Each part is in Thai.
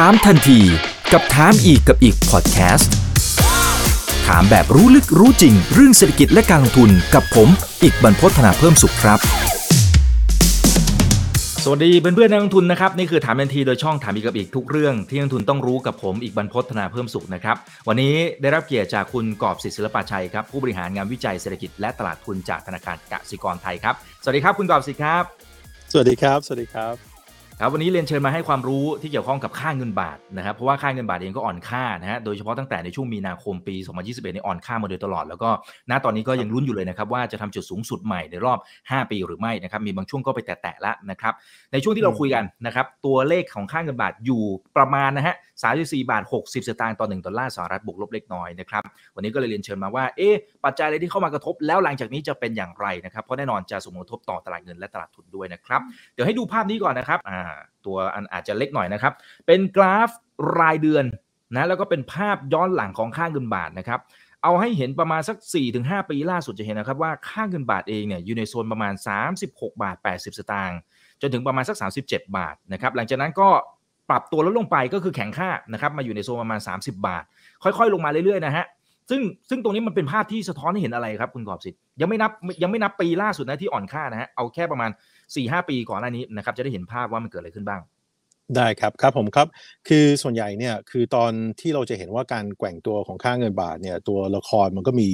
ถามทันทีกับถามอีกกับอีกพอดแคสต์ถามแบบรู้ลึกรู้จริง เรื่องเศรษฐกิจและการลงทุนกับผม อีกบรรพฒนาเพิ่มสุขครับ สวัสดีเพื่อนๆนักลงทุนนะครับนี่คือถามทันทีโดยช่องถามอีกกับอีกทุกเรื่องที่นักลงทุนต้องรู้กับผมอีกบรรพฒนาเพิ่มสุขนะครับวันนี้ได้รับเกียรติจากคุณกอบศิษย์ศิลปะชัยครับผู้บริหารงานวิจัยเศรษฐกิจและตลาดทุนจากธนาคารกสิกรไทยครับสวัสดีครับคุณกอบศิษย์ครับ สวัสดีครับ สวัสดีครับ ครับวันนี้เรียนเชิญมาให้ความรู้ที่เกี่ยวข้องกับค่าเงินบาทนะครับเพราะว่าค่าเงินบาทเองก็อ่อนค่านะฮะโดยเฉพาะตั้งแต่ในช่วงมีนาคมปี 2021นี่อ่อนค่ามาโดยตลอด แล้วก็ณตอนนี้ก็ยังลุ้นอยู่เลยนะครับว่าจะทำจุดสูงสุดใหม่ในรอบ 5 ปีหรือไม่นะครับมีบางช่วงก็ไปแตะๆแล้วนะครับในช่วงที่เราคุยกันนะครับตัวเลขของค่าเงินบาทอยู่ประมาณนะฮะ34 บาท 60 สตางค์ต่อ 1 ดอลลาร์สหรัฐบวกลบเล็กน้อยนะครับ วันนี้ก็เลยเรียนเชิญมาว่า เอ๊ะ ปัจจัยอะไรที่เข้ามากระทบ แล้วหลังจากนี้จะเป็นอย่างไรนะครับ เพราะแน่นอนจะส่งผลกระทบต่อตลาดเงินและตลาดทุนด้วยนะครับ เดี๋ยวให้ดูภาพนี้ก่อนนะครับ อ่า ตัวอันอาจจะเล็กหน่อยนะครับ เป็นกราฟรายเดือนนะ แล้วก็เป็นภาพย้อนหลังของค่าเงินบาทนะครับเอาให้เห็นประมาณสัก 4-5 ปีล่าสุดจะเห็นนะครับว่าค่าเงินบาทเองเนี่ยอยู่ในโซนประมาณ 36 บาท 80 สตางค์จนถึงประมาณสัก 37 บาทนะครับหลังจากนั้นก็ ปรับตัวลดลงไปก็คือแข็งค่านะครับมาอยู่ในโซนประมาณ 30 บาท ค่อยๆ ลงมาเรื่อยๆนะฮะซึ่งซึ่งตรงนี้มันเป็นภาพที่สะท้อนให้เห็นอะไรครับคุณกอบสิทธิ์ยังไม่นับยังไม่นับปีล่าสุดนะที่อ่อนค่านะฮะเอาแค่ประมาณ4-5ปีก่อนหน้านี้นะครับจะได้เห็นภาพว่ามันเกิดอะไรขึ้นบ้าง ได้ครับครับผมครับคือส่วนใหญ่เนี่ยคือตอนที่เราจะเห็นว่าการแกว่งตัวของค่าเงินบาทเนี่ยตัวละครมันก็มี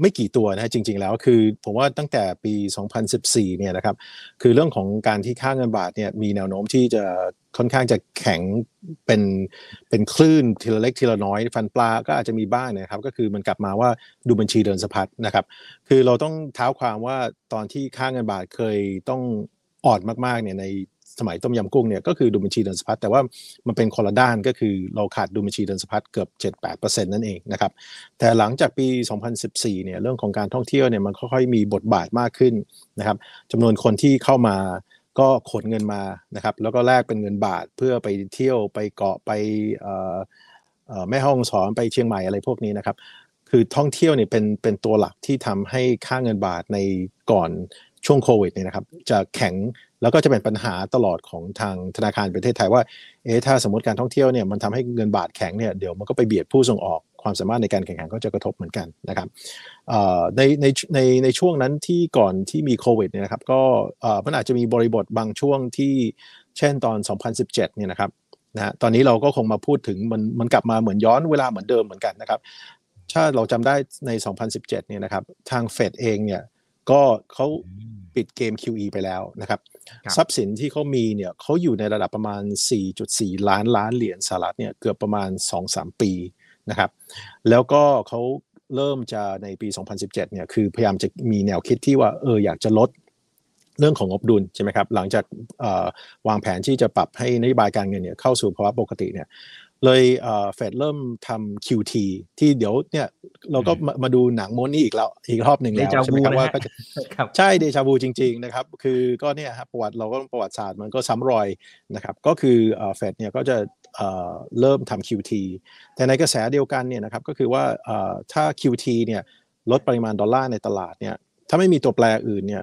ไม่กี่ตัวนะจริง ๆ แล้วคือผมว่าตั้งแต่ปี 2014 เนี่ยนะครับคือเรื่องของการที่ค่าเงินบาทเนี่ยมีแนวโน้มที่จะค่อนข้างจะแข็งเป็นเป็นคลื่นทีละเล็กทีละน้อยฟันปลาก็อาจจะมีบ้างนะครับ ก็คือมันกลับมาว่าดูบัญชีเดินสะพัดนะครับ คือเราต้องเท้าความว่าตอนที่ค่าเงินบาทเคยต้องอ่อนมากๆเนี่ยใน สมัยต้มยำกุ้งเนี่ยก็คือดูบัญชีเดินสะพัดแต่ว่ามันเป็นคนละด้านก็คือเราขาดดูบัญชีเดินสะพัดเกือบ 7-8%นั่นเองนะครับแต่หลังจากปี 2014 เนี่ยเรื่องของการท่องเที่ยวเนี่ยมันค่อยๆมีบทบาทมากขึ้นนะครับจำนวนคนที่เข้ามาก็ขนเงินมานะครับแล้วก็แลกเป็นเงินบาทเพื่อไปเที่ยวไปเกาะไปแม่ห้องสอนไปเชียงใหม่อะไรพวกนี้นะครับคือท่องเที่ยวเนี่ยเป็นเป็นตัวหลักที่ทำให้ค่าเงินบาทในก่อนช่วงโควิดเนี่ยนะครับจะแข็ง แล้วก็จะเป็นปัญหาตลอดของทางธนาคารประเทศไทยว่า เอ๊ะถ้าสมมติการท่องเที่ยวเนี่ยมันทำให้เงินบาทแข็งเนี่ยเดี๋ยวมันก็ไปเบียดผู้ส่งออกความสามารถในการแข่งขันก็จะกระทบเหมือนกันนะครับในในในในช่วงนั้นที่ก่อนที่มีโควิดเนี่ยนะครับก็มันอาจจะมีบริบทบางช่วงที่เช่นตอน 2017เนี่ยนะครับนะตอนนี้เราก็คงมาพูดถึงมันมันกลับมาเหมือนย้อนเวลาเหมือนเดิมเหมือนกันนะครับถ้าเราจำได้ใน 2017เนี่ยนะครับทางเฟดเองเนี่ยก็เขา ปิดเกม QE ไปแล้วนะครับทรัพย์สินที่เขามีเนี่ยเขาอยู่ในระดับประมาณ 4.4 ล้านล้านเหรียญสหรัฐเนี่ยเกือบประมาณ 2-3 ปีนะครับแล้วก็เขาเริ่มจะในปี 2017 เนี่ยคือพยายามจะมีแนวคิดที่ว่าเอออยากจะลดเรื่องของงบดุลใช่ไหมครับหลังจากวางแผนที่จะปรับให้นโยบายการเงินเนี่ยเข้าสู่ภาวะปกติเนี่ย เลยเฟดเริ่มทำ QT ที่เดี๋ยวเนี่ยเราก็มาดูหนังโมนี่อีกแล้วอีกรอบหนึ่งแล้วใช่ไหมครับว่าก็จะใช่เดชาบูจริงๆนะครับคือก็เนี่ยครับประวัติเราก็ประวัติศาสตร์มันก็ซ้ำรอยนะครับก็คือเฟดเนี่ยก็จะเริ่มทำ QT แต่ในกระแสเดียวกันเนี่ยนะครับก็คือว่าถ้า QT เนี่ยลดปริมาณดอลลาร์ในตลาดเนี่ยถ้าไม่มีตัวแปรอื่นเนี่ย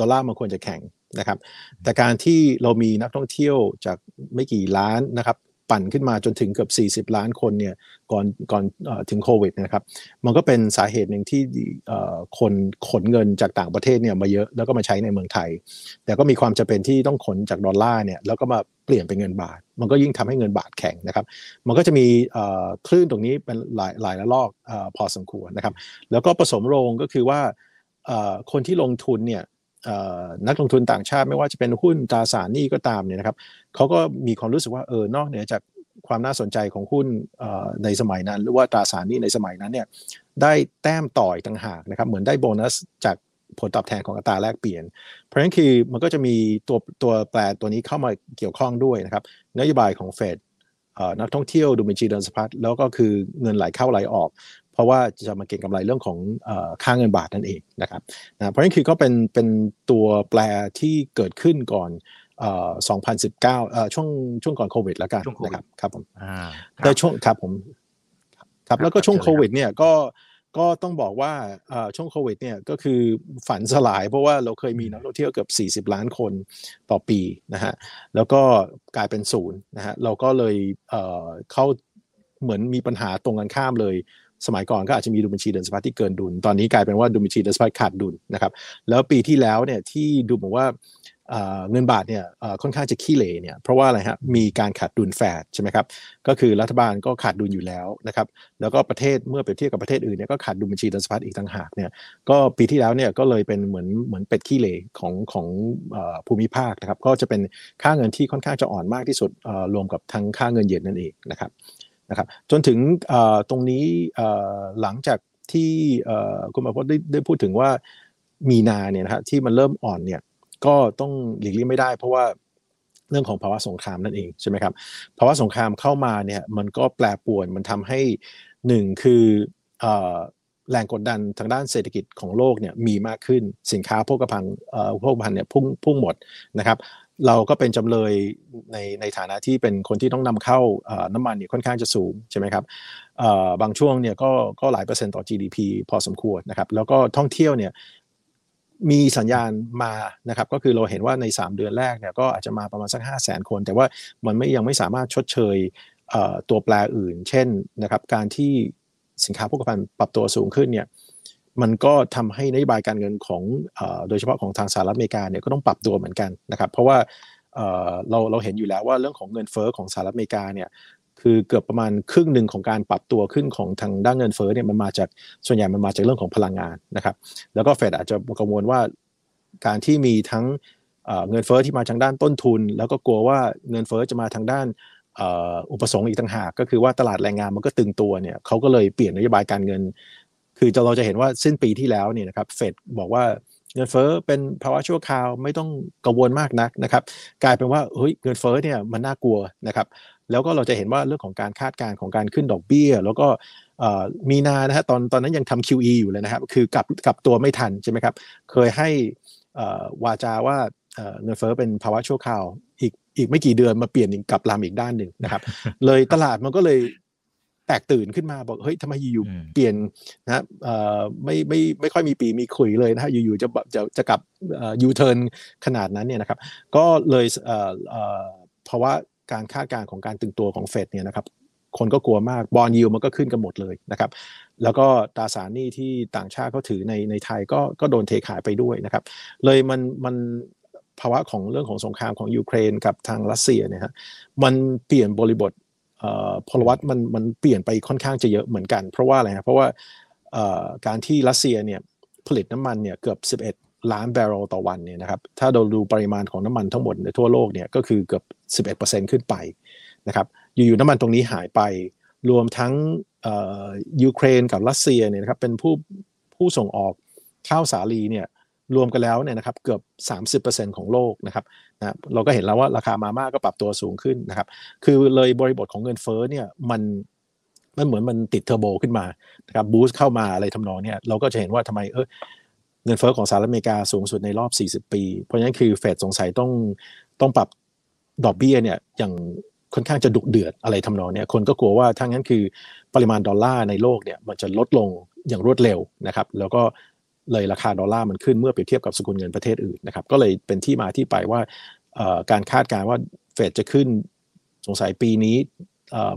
ดอลลาร์มันควรจะแข็งนะครับแต่การที่เรามีนักท่องเที่ยวจากไม่กี่ล้านนะครับ ปั่นขึ้นมาจนถึงเกือบ40 ล้านคนเนี่ยก่อนก่อนถึงโควิดนะครับ มันก็เป็นสาเหตุหนึ่งที่คนขนเงินจากต่างประเทศเนี่ยมาเยอะแล้วก็มาใช้ในเมืองไทย แต่ก็มีความจำเป็นที่ต้องขนจากดอลลาร์เนี่ยแล้วก็มาเปลี่ยนเป็นเงินบาท มันก็ยิ่งทำให้เงินบาทแข็งนะครับ มันก็จะมีคลื่นตรงนี้เป็นหลายหลายระลอกพอสมควรนะครับ แล้วก็ผสมโรงก็คือว่าคนที่ลงทุนเนี่ย นักลงทุนต่างชาติไม่ว่าจะเป็นหุ้นตราสารหนี้ก็ตามเนี่ยนะครับเขาก็มีความรู้สึกว่าเออนอกเหนือจากความน่าสนใจของหุ้นในสมัยนั้น หรือว่าตราสารหนี้ในสมัยนั้นเนี่ยได้แต้มต่อยต่างหากนะครับเหมือนได้โบนัสจากผลตอบแทนของอัตราแลกเปลี่ยน เพราะฉะนั้นคือมันก็จะมีตัวตัวแปรตัวนี้เข้ามาเกี่ยวข้องด้วยนะครับนโยบายของเฟดนักท่องเที่ยวดูบัญชีเดินสะพัดแล้วก็คือเงินไหลเข้าไหลออก เพราะว่าจะมาเก็งกำไรเรื่องของค่าเงินบาทนั่นเองนะครับนะเพราะฉะนั้นคือก็เป็นเป็นตัวแปรที่เกิดขึ้นก่อน2019เอ่อช่วงช่วงก่อนโควิดแล้วกันนะครับครับผมแต่ช่วงครับผมครับแล้วก็ช่วงโควิดเนี่ยก็ก็ต้องบอกว่าช่วงโควิดเนี่ยก็คือฝันสลายเพราะว่าเราเคยมีนักท่องเที่ยวเกือบ40 ล้านคนต่อปีนะฮะแล้วก็กลายเป็นศูนย์นะฮะเราก็เลยเข้าเหมือนมีปัญหาตรงกันข้ามเลย สมัยก่อนก็อาจจะมีดุลบัญชีเดินสะพัดที่เกินดุล ตอนนี้กลายเป็นว่าดุลบัญชีเดินสะพัดขาดดุลนะครับ แล้วปีที่แล้วเนี่ยที่ดูเหมือนว่าเงินบาทเนี่ยค่อนข้างจะขี้เหร่เนี่ยเพราะว่าอะไรฮะมีการขาดดุลแฟดใช่ไหมครับก็คือรัฐบาลก็ขาดดุลอยู่แล้วนะครับแล้วก็ประเทศเมื่อเปรียบเทียบกับประเทศอื่นเนี่ยก็ขาดดุลบัญชีเดินสะพัดอีกต่างหากเนี่ยก็ปีที่แล้วเนี่ยก็เลยเป็นเหมือนเหมือนเป็ดขี้เหร่ของของภูมิภาคนะครับก็จะเป็นค่าเงินที่ค่อนข้างจะอ่อนมากที่สุดรวมกับทั้งค่าเงินเยนนั่นเองนะครับ นะครับจนถึงตรงนี้หลังจากที่คุณมอพจน์ได้ได้พูดถึงว่ามีนาเนี่ยนะฮะที่มันเริ่มอ่อนเนี่ยก็ต้องหลีกเลี่ยงไม่ได้ เพราะว่าเรื่องของภาวะสงครามนั่นเองใช่ไหมครับภาวะสงครามเข้ามาเนี่ยมันก็แปรปวนมันทำให้หนึ่งคือแรงกดดันทางด้านเศรษฐกิจของโลกเนี่ยมีมากขึ้นสินค้าพวกภัณฑ์พวกภัณฑ์เนี่ยพุ่งพุ่งหมดนะครับ เราก็เป็นจำเลยในในฐานะที่เป็นคนที่ต้องนำเข้าน้ำมันเนี่ยค่อนข้างจะสูงใช่ไหมครับบางช่วงเนี่ยก็ก็หลายเปอร์เซ็นต์ต่อ GDP พอสมควรนะครับแล้วก็ท่องเที่ยวเนี่ยมีสัญญาณมานะครับก็คือเราเห็นว่าใน 3 เดือนแรกเนี่ยก็อาจจะมาประมาณสัก 5 0 0 0 0 0 คน แต่ว่ามันไม่ยังไม่สามารถชดเชยตัวแปรอื่น เช่นนะครับการที่สินค้าโภคภัณฑ์ปรับตัวสูงขึ้นเนี่ย มันก็ทำให้นโยบายการเงินของโดยเฉพาะของทางสหรัฐอเมริกาเนี่ยก็ต้องปรับตัวเหมือนกันนะครับ เพราะว่าเราเราเห็นอยู่แล้วว่าเรื่องของเงินเฟอ้อของสหรัฐอเมริกาเนี่ยคือเกือบประมาณครึ่งหนึ่งของการปรับตัวขึ้นของทางด้านเงินเฟ้อเนี่ยมันมาจากส่วนใหญ่มันมาจากเรื่องของพลังงานนะครับแล้วก็เฟดอาจจะกังวลว่าการที่มีทั้งเงินเฟ้อที่มาทางด้านต้นทุน แล้วก็กลัวว่าเงินเฟ้อจะมาทางด้านอุปสงค์อีกต่างหาก ก็คือว่าตลาดแรงงานมันก็ตึงตัวเนี่ยเขาก็เลยเปลี่ยนนโยบายการเงิน คือเราจะเห็นว่าสิ้นปีที่แล้วเนี่ยนะครับเฟดบอกว่าเงินเฟ้อเป็นภาวะชั่วคราวไม่ต้องกังวลมากนักนะครับ กลายเป็นว่าเฮ้ยเงินเฟ้อเนี่ยมันน่ากลัวนะครับ แล้วก็เราจะเห็นว่าเรื่องของการคาดการณ์ของการขึ้นดอกเบี้ย แล้วก็มีนานะฮะตอนตอนนั้นยังทำ QE อยู่เลยนะครับ คือกลับกลับตัวไม่ทันใช่ไหมครับ เคยให้วาจาว่าเงินเฟ้อเป็นภาวะชั่วคราวอีกอีกไม่กี่เดือนมาเปลี่ยนกลับลามอีกด้านหนึ่งนะครับ เลยตลาดมันก็เลย แตกตื่นขึ้นมาบอกเฮ้ยทำไมอยู่เปลี่ยนนะไม่ไม่ไม่ค่อยมีปีมีขุยเลยนะฮะอยู่ๆจะจะจะกลับยูเทิร์นขนาดนั้นเนี่ยนะครับ ก็เลยเพราะว่าการคาดการณ์ของการตึงตัวของเฟดเนี่ยนะครับคนก็กลัวมาก bond yield มันก็ขึ้นกันหมดเลยนะครับ แล้วก็ตราสารหนี้ที่ต่างชาติเขาถือในในไทยก็ก็โดนเทขายไปด้วยนะครับ เลยมันมันภาวะของเรื่องของสงครามของยูเครนกับทางรัสเซียเนี่ยฮะมันเปลี่ยนบริบท พลวัตมันมันเปลี่ยนไปค่อนข้างจะเยอะเหมือนกัน เพราะว่าอะไรครับเพราะว่าการที่รัสเซียเนี่ยผลิตน้ำมันเนี่ยเกือบ 11 ล้านบาร์เรลต่อวันเนี่ยนะครับถ้าเราดูปริมาณของน้ำมันทั้งหมดในทั่วโลกเนี่ยก็คือเกือบ 11%ขึ้นไปนะครับอยู่ๆน้ำมันตรงนี้หายไปรวมทั้งยูเครนกับรัสเซียเนี่ยนะครับเป็นผู้ผู้ส่งออกข้าวสาลีเนี่ย รวมกันแล้วเนี่ยนะครับเกือบ 30%ของโลกนะครับนะเราก็เห็นแล้วว่าราคามาม่าก็ปรับตัวสูงขึ้นนะครับ คือเลยบริบทของเงินเฟ้อเนี่ยมันมันเหมือนมันติดเทอร์โบขึ้นมานะครับบูสต์เข้ามาอะไรทำนองเนี่ยเราก็จะเห็นว่าทำไมเออเงินเฟ้อของสหรัฐอเมริกาสูงสุดในรอบ 40 ปี เพราะฉะนั้นคือเฟดสงสัยต้องต้องปรับดอกเบี้ยเนี่ยอย่างค่อนข้างจะดุเดือดอะไรทำนองเนี่ยคนก็กลัวว่าถ้างั้นคือปริมาณดอลลาร์ในโลกเนี่ยมันจะลดลงอย่างรวดเร็วนะครับ แล้วก็ เลยราคาดอลลาร์มันขึ้นเมื่อเปรียบเทียบกับสกุลเงินประเทศอื่นนะครับก็เลยเป็นที่มาที่ไปว่าการคาดการณ์ว่าเฟดจะขึ้นสงสัยปีนี้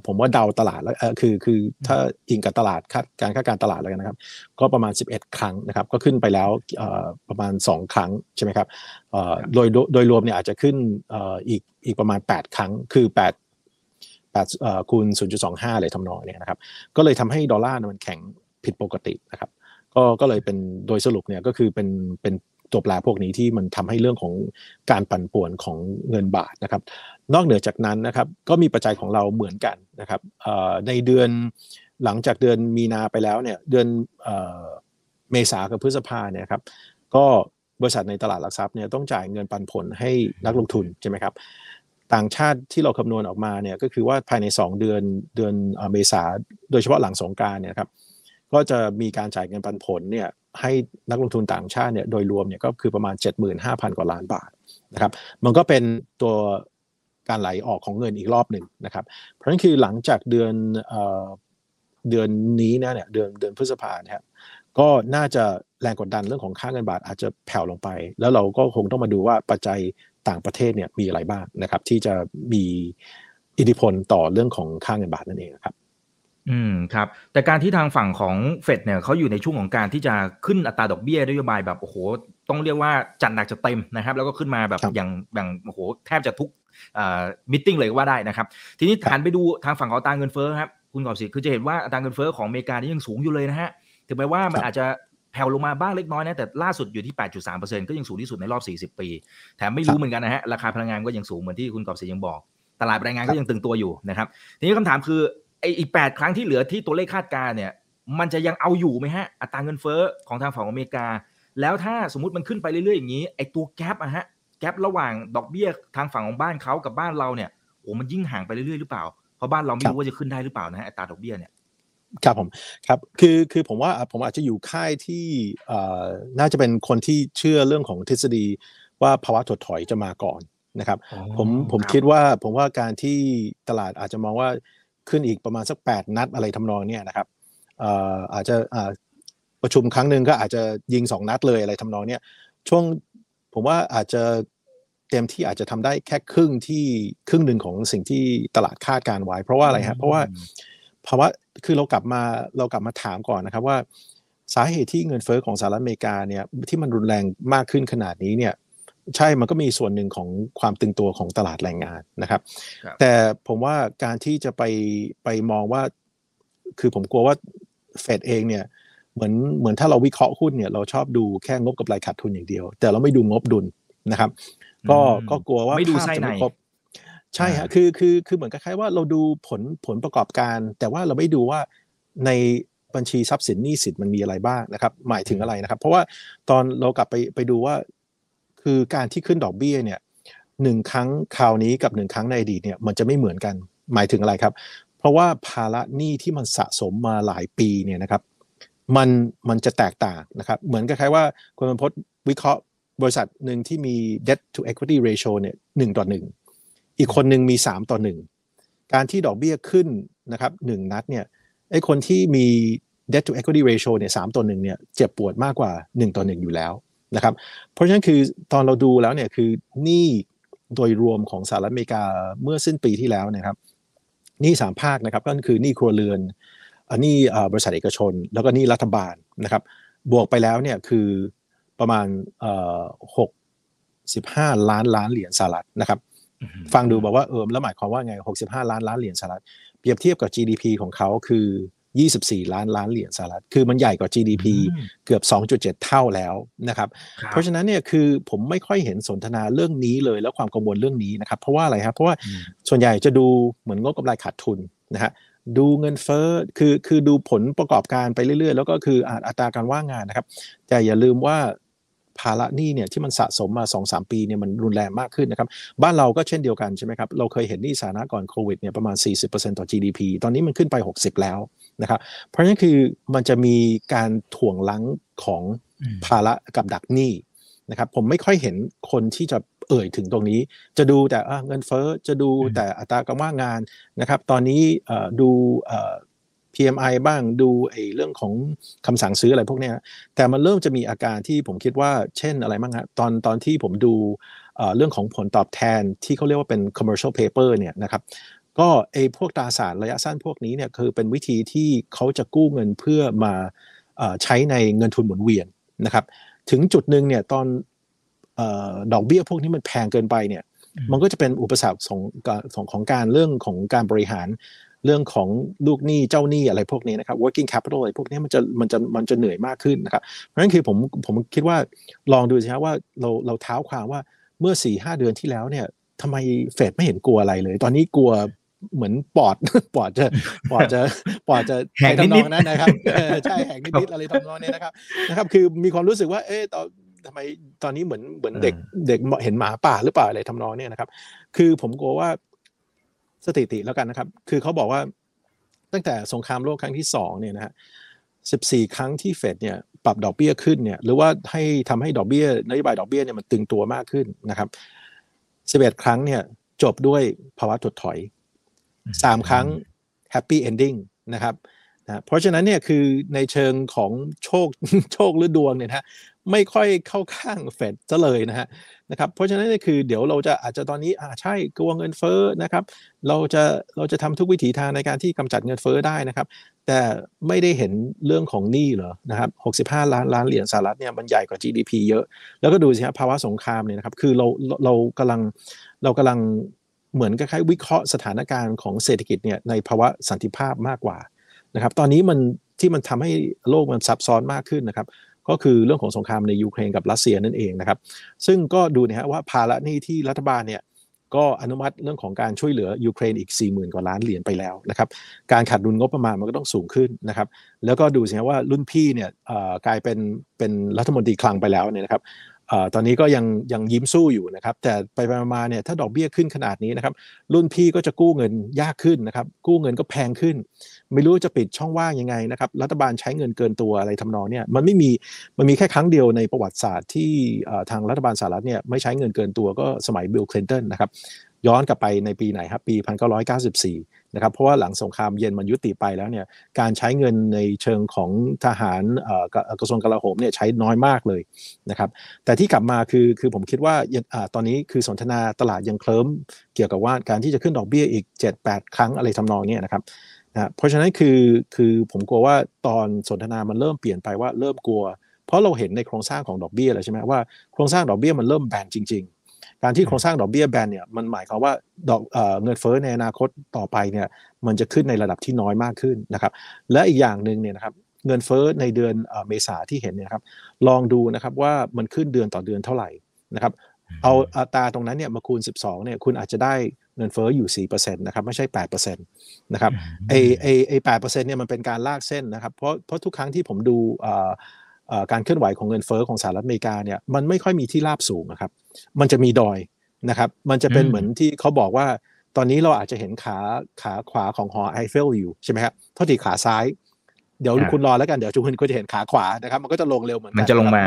ผมว่าเดาตลาดแล้วคือคือถ้าอิงกับตลาดคาดการคาดการตลาดแล้วกันนะครับ ก็ประมาณ 11 ครั้งนะครับ ก็ขึ้นไปแล้วประมาณ 2 ครั้งใช่ไหมครับโดยโดยรวมเนี่ยอาจจะขึ้นอีกอีกประมาณ 8 ครั้งคือ 8 8คูณ0.25เลยทำนองเนี่ยนะครับ ก็เลยทำให้ดอลลาร์มันแข็งผิดปกตินะครับ ก็ก็เลยเป็นโดยสรุปเนี่ยก็คือเป็นเป็นตัวแปรพวกนี้ที่มันทำให้เรื่องของการปั่นป่วนของเงินบาทนะครับ นอกเหนือจากนั้นนะครับก็มีปัจจัยของเราเหมือนกันนะครับในเดือนหลังจากเดือนมีนาไปแล้วเนี่ยเดือนเมษากับพฤษภาเนี่ยครับก็บริษัทในตลาดหลักทรัพย์เนี่ยต้องจ่ายเงินปันผลให้นักลงทุนใช่ไหมครับต่างชาติที่เราคำนวณออกมาเนี่ยก็คือว่าภายใน 2 เดือนเดือนเมษาโดยเฉพาะหลังสงการเนี่ยครับ ก็จะมีการจ่ายเงินปันผลเนี่ยให้นักลงทุนต่างชาติเนี่ยโดยรวมเนี่ยก็คือประมาณ 75,000 กว่าล้านบาทนะครับมันก็เป็นตัวการไหลออกของเงินอีกรอบหนึ่งนะครับ เพราะฉะนั้นคือหลังจากเดือนเดือนนี้นะเนี่ยเดือนเดือนพฤษภาเนี่ยก็น่าจะแรงกดดันเรื่องของค่าเงินบาทอาจจะแผ่วลงไป แล้วเราก็คงต้องมาดูว่าปัจจัยต่างประเทศเนี่ยมีอะไรบ้างนะครับ ที่จะมีอิทธิพลต่อเรื่องของค่าเงินบาทนั่นเองครับ อืมครับ แต่การที่ทางฝั่งของเฟดเนี่ยเขาอยู่ในช่วงของการที่จะขึ้นอัตราดอกเบี้ยนโยบายแบบโอ้โหต้องเรียกว่าจัดหนักจะเต็มนะครับ แล้วก็ขึ้นมาแบบอย่างอย่างโอ้โหแทบจะทุกอ่ามิ팅เลยก็ว่าได้นะครับ ทีนี้หันไปดูทางฝั่งของอัตราเงินเฟ้อครับคุณกอบศิคือจะเห็นว่าอัตราเงินเฟ้อของอเมริกานี่ยังสูงอยู่เลยนะฮะถึงแม้ว่ามันอาจจะแผ่วลงมาบ้างเล็กน้อยนะแต่ล่าสุดอยู่ที่ 8.3%ก็ยังสูงที่สุดในรอบ 40 ปี แถมไม่รู้เหมือนกันนะฮะราคาพลังงานก็ยังสูงเหมือนที่คุณกอบศิยังบอก ตลาดแรงงานก็ยังตึงตัวอยู่นะครับทีนี้คำถามคือ ไอ้อีก8ครั้งที่เหลือที่ตัวเลขคาดการเนี่ย มันจะยังเอาอยู่ไหมฮะ อัตราเงินเฟ้อของทางฝั่งอเมริกา แล้วถ้าสมมติมันขึ้นไปเรื่อยๆอย่างนี้ไอ้ตัวแกลบอะฮะแกลบระหว่างดอกเบี้ยทางฝั่งของบ้านเขากับบ้านเราเนี่ยโอ้มันยิ่งห่างไปเรื่อยๆหรือเปล่าเพราะบ้านเราไม่รู้ว่าจะขึ้นได้หรือเปล่านะฮะอัตราดอกเบี้ยเนี่ยครับผมครับคือคือผมว่าผมอาจจะอยู่ค่ายที่น่าจะเป็นคนที่เชื่อเรื่องของทฤษฎีว่าภาวะถดถอยจะมาก่อนนะครับผมผมคิดว่าผมว่าการที่ตลาดอาจจะมองว่า ขึ้นอีกประมาณสักแปดนัดอะไรทำนองเนี้ยนะครับอาจจะประชุมครั้งหนึ่งก็อาจจะยิงสองนัดเลยอะไรทำนองเนี้ยช่วงผมว่าอาจจะเต็มที่อาจจะทำได้แค่ครึ่งที่ครึ่งหนึ่งของสิ่งที่ตลาดคาดการไว้ เพราะว่าอะไรครับเพราะว่าภาวะคือเรากลับมาเรากลับมาถามก่อนนะครับว่าสาเหตุที่เงินเฟอ้อของสหรัฐอเมริกาเนี่ยที่มันรุนแรงมากขึ้นขนาดนี้เนี่ย ใช่มันก็มีส่วนหนึ่งของความตึงตัวของตลาดแรงงานนะครับ แต่ผมว่าการที่จะไปไปมองว่า คือผมกลัวว่าเฟดเองเนี่ยเหมือนเหมือนถ้าเราวิเคราะห์หุ้นเนี่ยเราชอบดูแค่งบกับรายขาดทุนอย่างเดียว แต่เราไม่ดูงบดุลนะครับ ก็ก็กลัวว่าไม่ดูไส้ในใช่ฮะคือคือคือเหมือนกับคล้ายว่าเราดูผลผลประกอบการ แต่ว่าเราไม่ดูว่าในบัญชีทรัพย์สินหนี้สินมันมีอะไรบ้างนะครับ หมายถึงอะไรนะครับ เพราะว่าตอนเรากลับไปไปดูว่า คือการที่ขึ้นดอกเบี้ยเนี่ยหนึ่งครั้งคราวนี้กับหนึ่งครั้งในอดีตเนี่ยมันจะไม่เหมือนกันหมายถึงอะไรครับ เพราะว่าภาระหนี้ที่มันสะสมมาหลายปีเนี่ยนะครับมันมันจะแตกต่างนะครับเหมือนกับใครว่าคุณบรรพศวิเคราะห์บริษัทหนึ่งที่มี debt to equity ratio เนี่ยหนึ่งต่อหนึ่งอีกคนหนึ่งมีสามต่อหนึ่งการที่ดอกเบี้ยขึ้นนะครับหนึ่งนัดเนี่ยไอ้คนที่มี debt to equity ratio เนี่ยสามต่อหนึ่งเนี่ยเจ็บปวดมากกว่าหนึ่งต่อหนึ่งอยู่แล้ว นะครับ เพราะฉะนั้นคือตอนเราดูแล้วเนี่ยคือหนี้โดยรวมของสหรัฐอเมริกาเมื่อสิ้นปีที่แล้วนะครับหนี้สามภาคนะครับก็คือหนี้ครัวเรือนหนี้บริษัทเอกชน แล้วก็หนี้รัฐบาลนะครับ บวกไปแล้วเนี่ยคือประมาณหกสิบห้าล้านล้านเหรียญสหรัฐนะครับฟังดูบอกว่าเออแล้วหมายความว่าไงหกสิบห้าล้านล้านเหรียญสหรัฐเปรียบเทียบกับ GDP ของเขาคือ 24 ล้านล้านเหรียญสหรัฐ คือมันใหญ่กว่า GDP เกือบ 2.7 เท่าแล้วนะครับ เพราะฉะนั้นเนี่ยคือผมไม่ค่อยเห็นสนทนาเรื่องนี้เลยแล้วความกังวลเรื่องนี้นะครับ เพราะว่าอะไรครับ เพราะว่าส่วนใหญ่จะดูเหมือนงบกำไรขาดทุนนะฮะดูเงินเฟ้อคือคือดูผลประกอบการไปเรื่อยๆ แล้วก็คืออัตราการว่างงานนะครับ แต่อย่าลืมว่า ภาระหนี้เนี่ยที่มันสะสมมา 2-3 ปีเนี่ยมันรุนแรงมากขึ้นนะครับ บ้านเราก็เช่นเดียวกันใช่ไหมครับ เราเคยเห็นหนี้สาธารณะก่อนโควิดเนี่ยประมาณ 40%ต่อ GDP ตอนนี้มันขึ้นไป 60 แล้วนะครับ เพราะฉะนั้นคือมันจะมีการถ่วงลังของภาระกับดักหนี้นะครับผมไม่ค่อยเห็นคนที่จะเอ่ยถึงตรงนี้ จะดูแต่เงินเฟ้อจะดูแต่อัตราการว่างงานนะครับ ตอนนี้ดู PMI บ้างดูไอ้เรื่องของคำสั่งซื้ออะไรพวกนี้แต่มันเริ่มจะมีอาการที่ผมคิดว่าเช่นอะไรบ้างฮะตอนตอนที่ผมดูเรื่องของผลตอบแทนที่เขาเรียกว่าเป็น commercial paper เนี่ยนะครับก็ไอ้พวกตราสารระยะสั้นพวกนี้เนี่ยคือเป็นวิธีที่เขาจะกู้เงินเพื่อมาใช้ในเงินทุนหมุนเวียนนะครับ ถึงจุดหนึ่งเนี่ยตอนดอกเบี้ยพวกนี้มันแพงเกินไปเนี่ยมันก็จะเป็นอุปสรรคของของการเรื่องของการบริหาร เรื่องของลูกหนี้เจ้าหนี้อะไรพวกนี้นะครับ working capital อะไรพวกนี้มันจะมันจะมันจะเหนื่อยมากขึ้นนะครับเพราะฉะนั้นคือผมผมคิดว่าลองดูสิครับว่าเราเราเท้าความว่าเมื่อสี่ห้าเดือนที่แล้วเนี่ยทำไมเฟดไม่เห็นกลัวอะไรเลย ตอนนี้กลัวเหมือนปอดปอดจะปอดจะปอดจะแหกนิดนั้นนะครับใช่แหกนิดอะไรทำนองนี้นะครับนะครับ คือมีความรู้สึกว่า เอ๊ะตอนทำไมตอนนี้เหมือนเหมือนเด็กเด็กเห็นหมาป่าหรือเปล่าอะไรทำนองนี้นะครับ คือผมกลัวว่า สถิติแล้วกันนะครับ คือเขาบอกว่าตั้งแต่สงครามโลกครั้งที่สองเนี่ยนะฮะสิบสี่ครั้งที่เฟดเนี่ยปรับดอกเบี้ยขึ้นเนี่ยหรือว่าให้ทำให้ดอกเบี้ยนโยบายดอกเบี้ยเนี่ยมันตึงตัวมากขึ้นนะครับสิบเอ็ดครั้งเนี่ยจบด้วยภาวะถดถอยสามครั้ง happy ending นะครับนะเพราะฉะนั้นเนี่ยคือในเชิงของโชคโชคหรือดวงเนี่ยนะ ไม่ค่อยเข้าข้างเฟดซะเลยนะฮะนะครับเพราะฉะนั้นนี่คือเดี๋ยวเราจะอาจจะตอนนี้อ่าใช่กลัวเงินเฟ้อนะครับเราจะเราจะทำทุกวิถีทางในการที่กำจัดเงินเฟ้อได้นะครับ แต่ไม่ได้เห็นเรื่องของหนี้เหรอนะครับ65 ล้านล้านเหรียญสหรัฐเนี่ยมันใหญ่กว่า GDP เยอะ แล้วก็ดูสิครับภาวะสงครามเนี่ยนะครับคือเราเรากำลังเรากำลังเหมือนคล้ายๆวิเคราะห์สถานการณ์ของเศรษฐกิจเนี่ยในภาวะสันติภาพมากกว่านะครับ ตอนนี้มันที่มันทำให้โลกมันซับซ้อนมากขึ้นนะครับ ก็คือเรื่องของสงครามในยูเครนกับรัสเซียนั่นเองนะครับ ซึ่งก็ดูนะฮะว่าภาระหนี้ที่รัฐบาลเนี่ยก็อนุมัติเรื่องของการช่วยเหลือยูเครนอีก 40,000 กว่าล้านเหรียญไปแล้วนะครับการขาดดุลงบประมาณมันก็ต้องสูงขึ้นนะครับแล้วก็ดูสิว่ารุ่นพี่เนี่ยกลายเป็นเป็นรัฐมนตรีคลังไปแล้วเนี่ยนะครับตอนนี้ก็ยังยังยิ้มสู้อยู่นะครับแต่ไปมาเนี่ยถ้าดอกเบี้ยขึ้นขนาดนี้นะครับรุ่นพี่ก็จะกู้เงินยากขึ้นนะครับกู้เงินก็แพงขึ้น ไม่รู้จะปิดช่องว่างยังไงนะครับรัฐบาลใช้เงินเกินตัวอะไรทำนองเนี่ยมันไม่มีมันมีแค่ครั้งเดียวในประวัติศาสตร์ที่ทางรัฐบาลสหรัฐเนี่ยไม่ใช้เงินเกินตัวก็สมัยบิลคลินตันนะครับย้อนกลับไปในปีไหนครับปี 1994 นะครับเพราะว่าหลังสงครามเย็นมันยุติไปแล้วเนี่ยการใช้เงินในเชิงของทหารกระทรวงกลาโหมเนี่ยใช้น้อยมากเลยนะครับแต่ที่กลับมาคือคือผมคิดว่าตอนนี้คือสนทนาตลาดยังเคลิ้มเกี่ยวกับว่าการที่จะขึ้นดอกเบี้ยอีก 7-8 ครั้งอะไรทำนองนี้นะครับ นะเพราะฉะนั้นคือคือผมกลัวว่าตอนสนทนามันเริ่มเปลี่ยนไปว่าเริ่มกลัว เพราะเราเห็นในโครงสร้างของดอกเบี้ยแล้วใช่ไหมว่าโครงสร้างดอกเบี้ยมันเริ่มแบนจริงการที่โครงสร้างดอกเบี้ยแบนเนี่ยมันหมายความว่าดอกเงินเฟ้อในอนาคตต่อไปเนี่ยมันจะขึ้นในระดับที่น้อยมากขึ้นนะครับ และอีกอย่างหนึ่งเนี่ยนะครับเงินเฟ้อในเดือนเมษาที่เห็นเนี่ยครับลองดูนะครับว่ามันขึ้นเดือนต่อเดือนเท่าไหร่นะครับเอาอัตราตรงนั้นเนี่ยมาคูณ 12เนี่ยคุณอาจจะได้ เงินเฟ้ออยู่4%นะครับไม่ใช่8%นะครับไอไอไอ8%เนี่ยมันเป็นการลากเส้นนะครับเพราะเพราะทุกครั้งที่ผมดูการเคลื่อนไหวของเงินเฟอ้อของสหรัฐอเมริกาเนี่ยมันไม่ค่อยมีที่ราบสูงนะครับมันจะมีดอยนะครับมันจะเป็นเหมือนที่เขาบอกว่าตอนนี้เราอาจจะเห็นขาขาขวาของหอไอเฟลอยู่ใช่ไหมครับทษทีขาซ้าย เดี๋ยวคุณรอแล้วกันเดี๋ยวคุณก็จะเห็นขาขวานะครับ มันก็จะลงเร็วเหมือนกันมันจะลงมา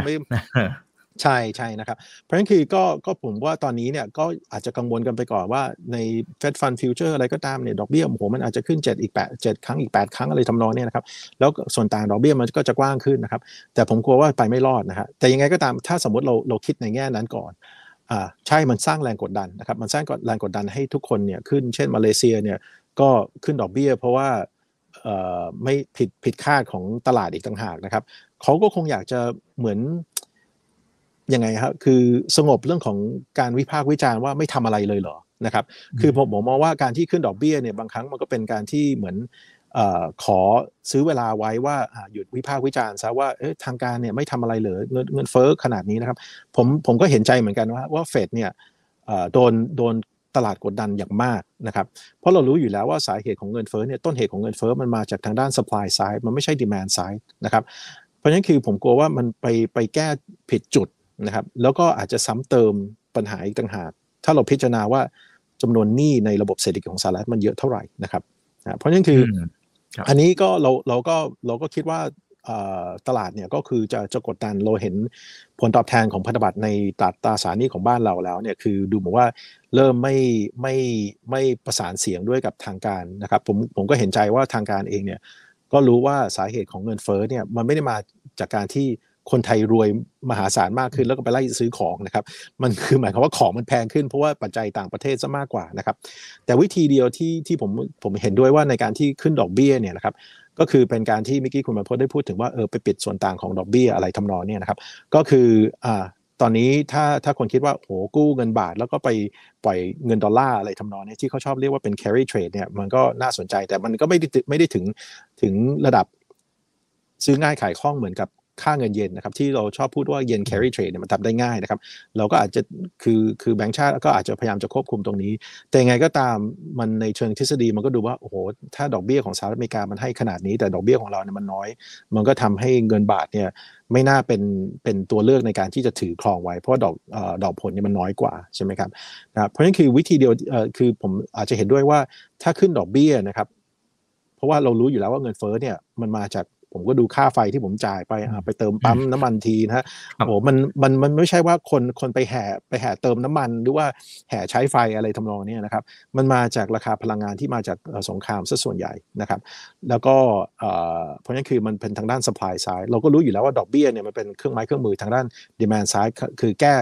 ใช่ใช่นะครับ เพราะฉะนั้นคือก็ก็ผมว่าตอนนี้เนี่ยก็อาจจะกังวลกันไปก่อนว่าใน Fed Fund Future อะไรก็ตามเนี่ยดอกเบี้ยโอ้โหมันอาจจะขึ้น 7 อีก 8 7 ครั้งอีก 8 ครั้งอะไรทำนองนี้นะครับ แล้วส่วนต่างดอกเบี้ยมันก็จะกว้างขึ้นนะครับ แต่ผมกลัวว่าไปไม่รอดนะฮะแต่ยังไงก็ตามถ้าสมมติเราเราคิดในแง่นั้นก่อนอ่าใช่มันสร้างแรงกดดันนะครับมันสร้างแรงกดดันให้ทุกคนเนี่ยขึ้นเช่นมาเลเซียเนี่ยก็ขึ้นดอกเบี้ย เพราะว่าเอ่อไม่ผิดผิดคาดของตลาดอีกต่างหากนะครับเขาก็คงอยากจะเหมือน ยังไงครับคือสงบเรื่องของการวิพากษ์วิจารณ์ว่าไม่ทำอะไรเลยเหรอนะครับคือผมมองว่าการที่ขึ้นดอกเบี้ยเนี่ยบางครั้งมันก็เป็นการที่เหมือนขอซื้อเวลาไว้ว่าหยุดวิพากษ์วิจารณ์ซะว่าทางการเนี่ยไม่ทำอะไรเลยเงินเงินเฟ้อขนาดนี้นะครับผมผมก็เห็นใจเหมือนกันว่าว่าเฟดเนี่ยโดนโดนตลาดกดดันอย่างมากนะครับเพราะเรารู้อยู่แล้วว่าสาเหตุของเงินเฟ้อเนี่ยต้นเหตุของเงินเฟ้อมันมาจากทางด้าน supply side มันไม่ใช่ demand side นะครับเพราะฉะนั้นคือผมกลัวว่ามันไปไปแก้ผิดจุด นะครับแล้วก็อาจจะซ้ำเติมปัญหาอีกต่างหาก ถ้าเราพิจารณาว่าจำนวนหนี้ในระบบเศรษฐกิจของสหรัฐมันเยอะเท่าไหร่นะครับเพราะฉะนั้นคืออันนี้ก็เราเราก็เราก็คิดว่าตลาดเนี่ยก็คือจะจะกดดันเราเห็นผลตอบแทนของพันธบัตรในตราตราสารนี้ของบ้านเราแล้วเนี่ยคือดูเหมือนว่าเริ่มไม่ไม่ไม่ประสานเสียงด้วยกับทางการนะครับผมผมก็เห็นใจว่าทางการเองเนี่ยก็รู้ว่าสาเหตุของเงินเฟ้อเนี่ยมันไม่ได้มาจากการที่ คนไทยรวยมหาศาลมากขึ้นแล้วก็ไปไล่ซื้อของนะครับ มันคือหมายความว่าของมันแพงขึ้นเพราะว่าปัจจัยต่างประเทศซะมากกว่านะครับ แต่วิธีเดียวที่ที่ผมผมเห็นด้วยว่าในการที่ขึ้นดอกเบี้ยเนี่ยนะครับก็คือเป็นการที่เมื่อกี้คุณมาพจน์ได้พูดถึงว่าเออไปปิดส่วนต่างของดอกเบี้ยอะไรทำนองเนี่ยนะครับ ก็คืออ่าตอนนี้ถ้าถ้าคนคิดว่าโหกู้เงินบาทแล้วก็ไปปล่อยเงินดอลลาร์อะไรทำนองนี้ที่เขาชอบเรียกว่าเป็น carry trade เนี่ยมันก็น่าสนใจแต่มันก็ไม่ได้ไม่ได้ถึงถึงระดับซื้อง่ายขายคล่องเหมือนกับ ค่าเงินเยนนะครับที่เราชอบพูดว่าเยน carry trade เนี่ยมันทำได้ง่ายนะครับ เราก็อาจจะคือคือแบงก์ชาติก็อาจจะพยายามจะควบคุมตรงนี้ แต่ยังไงก็ตามมันในเชิงทฤษฎีมันก็ดูว่าโอ้โหถ้าดอกเบี้ยของสหรัฐอเมริกามันให้ขนาดนี้ แต่ดอกเบี้ยของเราเนี่ยมันน้อย มันก็ทำให้เงินบาทเนี่ยไม่น่าเป็นเป็นตัวเลือกในการที่จะถือครองไว้ เพราะดอกดอกผลเนี่ยมันน้อยกว่าใช่ไหมครับนะเพราะฉะนั้นคือวิธีเดียวคือผมอาจจะเห็นด้วยว่าถ้าขึ้นดอกเบี้ยนะครับ เพราะว่าเรารู้อยู่แล้วว่าเงินเฟ้อเนี่ยมันมาจาก ผมก็ดูค่าไฟที่ผมจ่ายไปอะไปเติมปั๊มน้ำมันทีนะฮะครับโอ้โหมันมันมันไม่ใช่ว่าคนคนไปแห่ไปแห่เติมน้ำมัน หรือว่าแห่ใช้ไฟอะไรทำนองเนี้ยนะครับ มันมาจากราคาพลังงานที่มาจากเอ่อสงครามซะส่วนใหญ่นะครับ แล้วก็เอ่อเพราะฉะนั้นคือมันเป็นทางด้าน supply side เราก็รู้อยู่แล้วว่าดอกเบี้ยเนี่ยมันเป็นเครื่องไม้เครื่องมือทางด้าน demand side คือคือแก้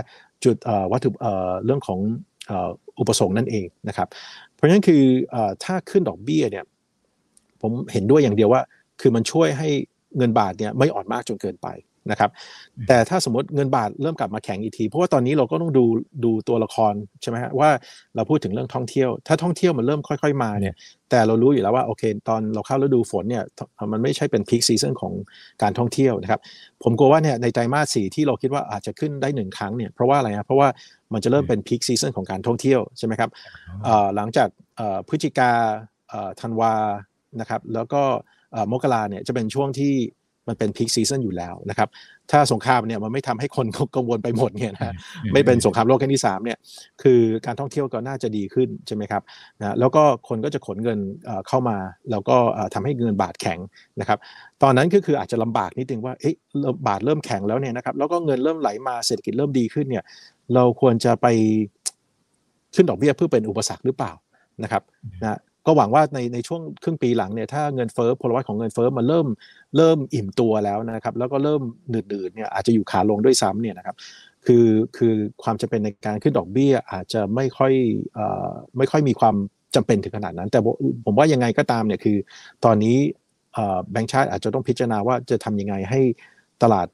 จุดเอ่อวัตถุเอ่อเรื่องของเอ่ออุปสงค์นั่นเองนะครับ เพราะฉะนั้นคือเอ่อถ้าขึ้นดอกเบี้ยเนี่ยผมเห็นด้วยอย่างเดียวว่า คือมันช่วยให้เงินบาทเนี่ยไม่อ่อนมากจนเกินไปนะครับแต่ถ้าสมมติเงินบาทเริ่มกลับมาแข็งอีกที เพราะว่าตอนนี้เราก็ต้องดูดูตัวละครใช่ไหมฮะว่าเราพูดถึงเรื่องท่องเที่ยว ถ้าท่องเที่ยวมันเริ่มค่อย ๆ มาเนี่ยแต่เรารู้อยู่แล้วว่าโอเค ตอนเราเข้าฤดูฝนเนี่ยมันไม่ใช่เป็น peak season ของการท่องเที่ยวนะครับผมกลัวว่าเนี่ยในไตรมาสสี่ที่เราคิดว่าอาจจะขึ้นได้หนึ่งครั้งเนี่ยเพราะว่าอะไรนะเพราะว่ามันจะเริ่มเป็น peak season ของการท่องเที่ยวใช่ไหมครับเอ่อหลังจากเอ่อพฤศจิกาเอ่อธันวานะครับแล้วก็เอ่อ มกราเนี่ยจะเป็นช่วงที่มันเป็น peak season อยู่แล้วนะครับ ถ้าสงครามเนี่ยมันไม่ทำให้คนกังวลไปหมดเนี่ยนะไม่เป็นสงครามโลกครั้งที่3เนี่ยคือการท่องเที่ยวก็น่าจะดีขึ้นใช่ไหมครับนะแล้วก็คนก็จะขนเงินเอ่อเข้ามา แล้วก็เอ่อทำให้เงินบาทแข็งนะครับ ตอนนั้นก็คืออาจจะลำบากนิดนึงว่าเอ๊ะเริ่มบาทเริ่มแข็งแล้วเนี่ยนะครับแล้วก็เงินเริ่มไหลมาเศรษฐกิจเริ่มดีขึ้นเนี่ยเราควรจะไปขึ้นดอกเบี้ยเพื่อเป็นอุปสรรคหรือเปล่านะครับนะ ก็หวังว่าในในช่วงครึ่งปีหลังเนี่ยถ้าเงินเฟ้อพลวัตของเงินเฟ้อมันเริ่มเริ่มอิ่มตัวแล้วนะครับ แล้วก็เริ่มหนืดๆเนี่ยอาจจะอยู่ขาลงด้วยซ้ำเนี่ยนะครับคือคือความจำเป็นในการขึ้นดอกเบี้ยอาจจะไม่ค่อยอไม่ค่อยมีความจำเป็นถึงขนาดนั้น แต่ผมว่ายังไงก็ตามเนี่ยคือ ตอนนี้แบงก์ชาติอาจจะต้องพิจารณาว่าจะทำยังไงให้ตลาด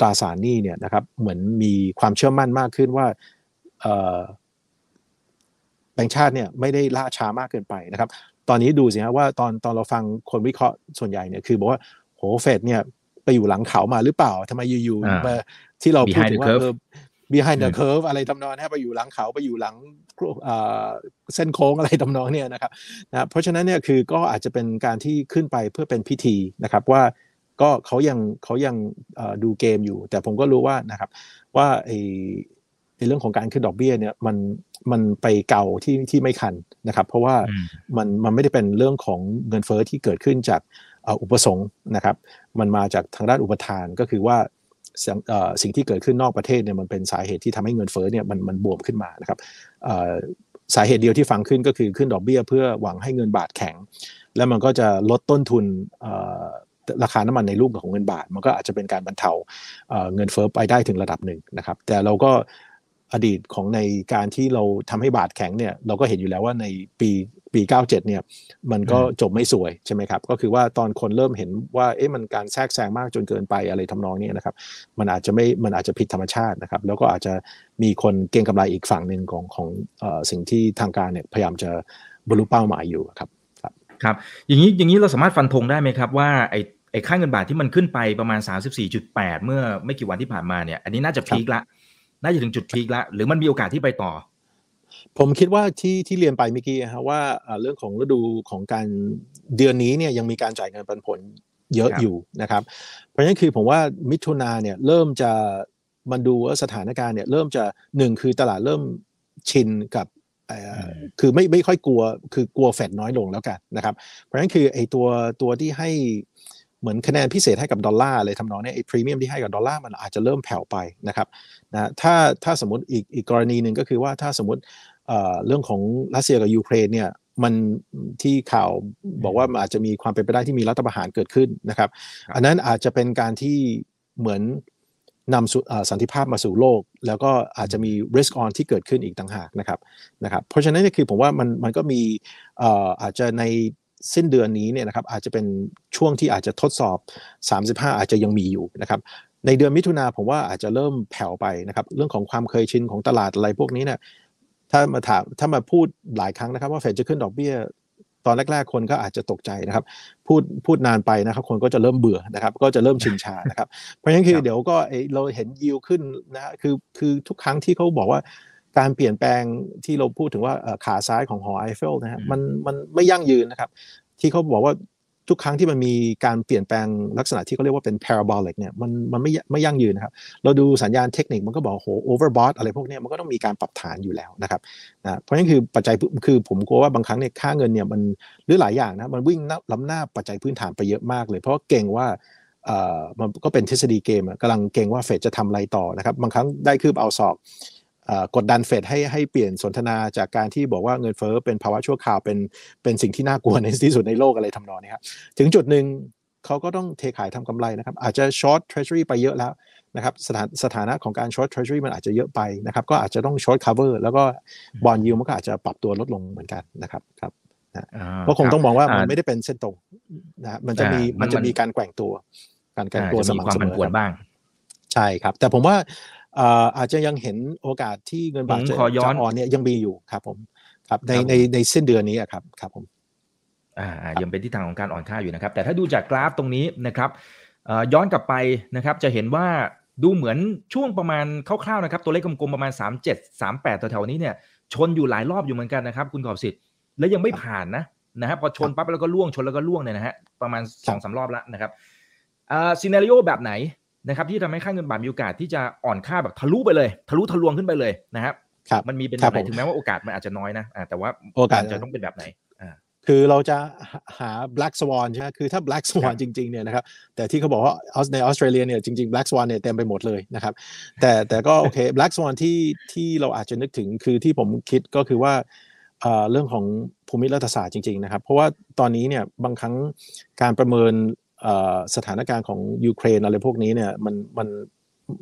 ตราสารหนี้เนี่ยนะครับเหมือนมีความเชื่อมั่นมากขึ้นว่า แบงก์ชาติเนี่ยไม่ได้ล่าช้ามากเกินไปนะครับ ตอนนี้ดูสิฮะว่าตอนตอนเราฟังคนวิเคราะห์ส่วนใหญ่เนี่ยคือบอกว่าโหเฟดเนี่ยไปอยู่หลังเขามาหรือเปล่าทำไมอยู่อ่าๆมาที่เราพูด Behind ถึง the ว่า curve เออ behind the อืม curve อะไรทำนองนี้ไปอยู่หลังเขาไปอยู่หลังเอ่อเส้นโค้งอะไรทำนองเนี่ยนะครับนะเพราะฉะนั้นเนี่ยคือก็อาจจะเป็นการที่ขึ้นไปเพื่อเป็นพิธีนะครับว่าก็เขายังเขายังเอ่อดูเกมอยู่ แต่ผมก็รู้ว่านะครับว่าไอ้ ไอ้เรื่องของการขึ้นดอกเบี้ยเนี่ยมันมันไปเก่าที่ที่ไม่คันนะครับ เพราะว่าอืมมันมันไม่ได้เป็นเรื่องของเงินเฟ้อที่เกิดขึ้นจากเอ่ออุปสงค์นะครับ มันมาจากทางด้านอุปทานก็คือว่าสิ่งเอ่อสิ่งที่เกิดขึ้นนอกประเทศเนี่ยมันเป็นสาเหตุที่ทำให้เงินเฟ้อเนี่ยมันมันบวมขึ้นมานะครับเอ่อสาเหตุเดียวที่ฟังขึ้นก็คือขึ้นดอกเบี้ยเพื่อหวังให้เงินบาทแข็ง แล้วมันก็จะลดต้นทุนเอ่อราคาน้ำมันในรูปของเงินบาท มันก็อาจจะเป็นการบรรเทาเอ่อเงินเฟ้อไปได้ถึงระดับหนึ่งนะครับ แต่เราก็ อดีตของในการที่เราทำให้บาทแข็งเนี่ยเราก็เห็นอยู่แล้วว่าในปีปี 97 เนี่ยมันก็จบไม่สวยใช่ไหมครับ ก็คือว่าตอนคนเริ่มเห็นว่าเอ๊ะมันการแทรกแซงมากจนเกินไปอะไรทำนองเนี้นะครับมันอาจจะไม่มันอาจจะผิดธรรมชาตินะครับ แล้วก็อาจจะมีคนเก็งกำไรอีกฝั่งหนึ่งของของเอ่อสิ่งที่ทางการเนี่ยพยายามจะบรรลุเป้าหมายอยู่ครับครับอย่างนี้อย่างนี้เราสามารถฟันธงได้ไหมครับว่าไอ้ไอ้ค่าเงินบาทที่มันขึ้นไปประมาณ 34.8 เมื่อไม่กี่วันที่ผ่านมาเนี่ยอันนี้น่าจะพีคละ น่าจะถึงจุดพีคละหรือมันมีโอกาสที่ไปต่อ ผมคิดว่าที่ที่เรียนไปเมื่อกี้นะฮะว่าเอ่อเรื่องของฤดูของการเดือนนี้เนี่ยยังมีการจ่ายเงินปันผลเยอะครับอยู่นะครับ เพราะฉะนั้นคือผมว่ามิถุนาเนี่ยเริ่มจะมันดูว่าสถานการณ์เนี่ยเริ่มจะหนึ่งคือตลาดเริ่มชินกับเอ่ออคือไม่ไม่ค่อยกลัวคือกลัวเฟดน้อยลงแล้วกันนะครับ เพราะฉะนั้นคือไอ้ตัวตัวที่ให้ เหมือนคะแนนพิเศษให้กับดอลลาร์อะไรทำนองเนี้ยไอ้พรีเมียมที่ให้กับดอลลาร์มันอาจจะเริ่มแผ่วไปนะครับนะถ้าถ้าสมมติอีกอีกกรณีหนึ่งก็คือว่าถ้าสมมติเอ่อเรื่องของรัสเซียกับยูเครนเนี่ยมันที่ข่าวบอกว่ามันอาจจะมีความเป็นไปได้ที่มีรัฐประหารเกิดขึ้นนะครับครับอันนั้นอาจจะเป็นการที่เหมือนนำสู่เอ่อสันติภาพมาสู่โลก แล้วก็อาจจะมี risk on ที่เกิดขึ้นอีกต่างหากนะครับนะครับ เพราะฉะนั้นเนี่ยคือผมว่ามันมันก็มีเอ่ออาจจะใน สิ้นเดือนนี้เนี่ยนะครับอาจจะเป็นช่วงที่อาจจะทดสอบ 35 อาจจะยังมีอยู่นะครับในเดือนมิถุนาผมว่าอาจจะเริ่มแผ่วไปนะครับเรื่องของความเคยชินของตลาดอะไรพวกนี้เนี่ยถ้ามาถามถ้ามาพูดหลายครั้งนะครับ ว่าเฟดจะขึ้นดอกเบี้ยตอนแรก ๆ คนก็อาจจะตกใจนะครับ พูดพูดนานไปนะครับ คนก็จะเริ่มเบื่อนะครับ ก็จะเริ่มชินชานะครับ เพราะฉะนั้นคือเดี๋ยวก็เอ้ยเราเห็นยิวขึ้นนะฮะคือคือทุกครั้งที่เขาบอกว่า การเปลี่ยนแปลงที่เราพูดถึงว่าเอ่อขาซ้ายของหอไอเฟลนะฮะมันมันไม่ยั่งยืนนะครับ ที่เขาบอกว่าทุกครั้งที่มันมีการเปลี่ยนแปลงลักษณะที่เขาเรียกว่าเป็น parabolic เนี่ยมันมันไม่ไม่ยั่งยืนนะครับ เราดูสัญญาณเทคนิคมันก็บอกโห overbought อะไรพวกนี้มันก็ต้องมีการปรับฐานอยู่แล้วนะครับนะเพราะนั่นคือปัจจัยคือผมกลัวว่าบางครั้งเนี่ยค่าเงินเนี่ยมันหรือหลายอย่างนะมันวิ่งล้ำหน้าปัจจัยพื้นฐานไปเยอะมากเลย เพราะเก่งว่าเอ่อมันก็เป็นทฤษฎีเกมกำลังเก็งว่าเฟดจะทำอะไรต่อนะครับบางครั้งได้คืบเอาศอก กดดันเฟดให้ให้เปลี่ยนสนทนาจากการที่บอกว่าเงินเฟ้อเป็นภาวะชั่วคราวเป็นเป็นสิ่งที่น่ากลัวในที่สุดในโลกอะไรทำนองนี้ครับถึงจุดหนึ่งเขาก็ต้องเทขายทำกำไรนะครับ อาจจะช็อตเทร a เ u อรี่ไปเยอะแล้วนะครับสถานสถานะของการช็อตเทร a เ u อรี่มันอาจจะเยอะไปนะครับก็อาจจะต้อง short cover แล้วก็ bond yield มันก็อาจจะปรับตัวลดลงเหมือนกันนะครับครับก็คงต้องมองว่ามันไม่ได้เป็นเส้นตรงนะมันจะมีมันจะมีการแกว่งตัว การแกว่งตัวสม่ำเสมอบ้าง ใช่ครับ แต่ผมว่า อาจจะยังเห็นโอกาสที่เงินบาทจะอ่อนเนี่ยยังมีอยู่ครับผมครับในในในเส้นเดือนนี้ครับครับผมอ่ายังเป็นทิศทางของการอ่อนค่าอยู่นะครับ แต่ถ้าดูจากกราฟตรงนี้นะครับย้อนกลับไปนะครับจะเห็นว่าดูเหมือนช่วงประมาณคร่าวๆนะครับตัวเลขกลมๆประมาณ 37 38แถวๆนี้เนี่ยชนอยู่หลายรอบอยู่เหมือนกันนะครับคุณกอบสิทธิ์และยังไม่ผ่านนะนะฮะพอชนปั๊บแล้วก็ล่วงชนแล้วก็ล่วงเนี่ยนะฮะประมาณสองสารอบแล้วนะครับอ่าซีนารีโอแบบไหน นะครับที่ทำให้ค่าเงินบาทมีโอกาสที่จะอ่อนค่าแบบทะลุไปเลย ทะลุทะลวงขึ้นไปเลยนะครับครับมันมีเป็นแบบไหนถึงแม้ว่าโอกาสมันอาจจะน้อยนะแต่ว่าโอกาสจะต้องเป็นแบบไหนอ่าคือเราจะหา black swan ใช่ไหมคือถ้า black swan จริงๆเนี่ยนะครับ แต่ที่เขาบอกว่าในออสเตรเลียเนี่ยจริงๆ black swan เนี่ยเต็มไปหมดเลยนะครับ แต่แต่ก็โอเค black swan ที่ที่เราอาจจะนึกถึงคือที่ผมคิดก็คือว่าเรื่องของภูมิรัฐศาสตร์จริงๆนะครับ เพราะว่าตอนนี้เนี่ยบางครั้งการประเมิน สถานการณ์ของยูเครนอะไรพวกนี้เนี่ยมันมัน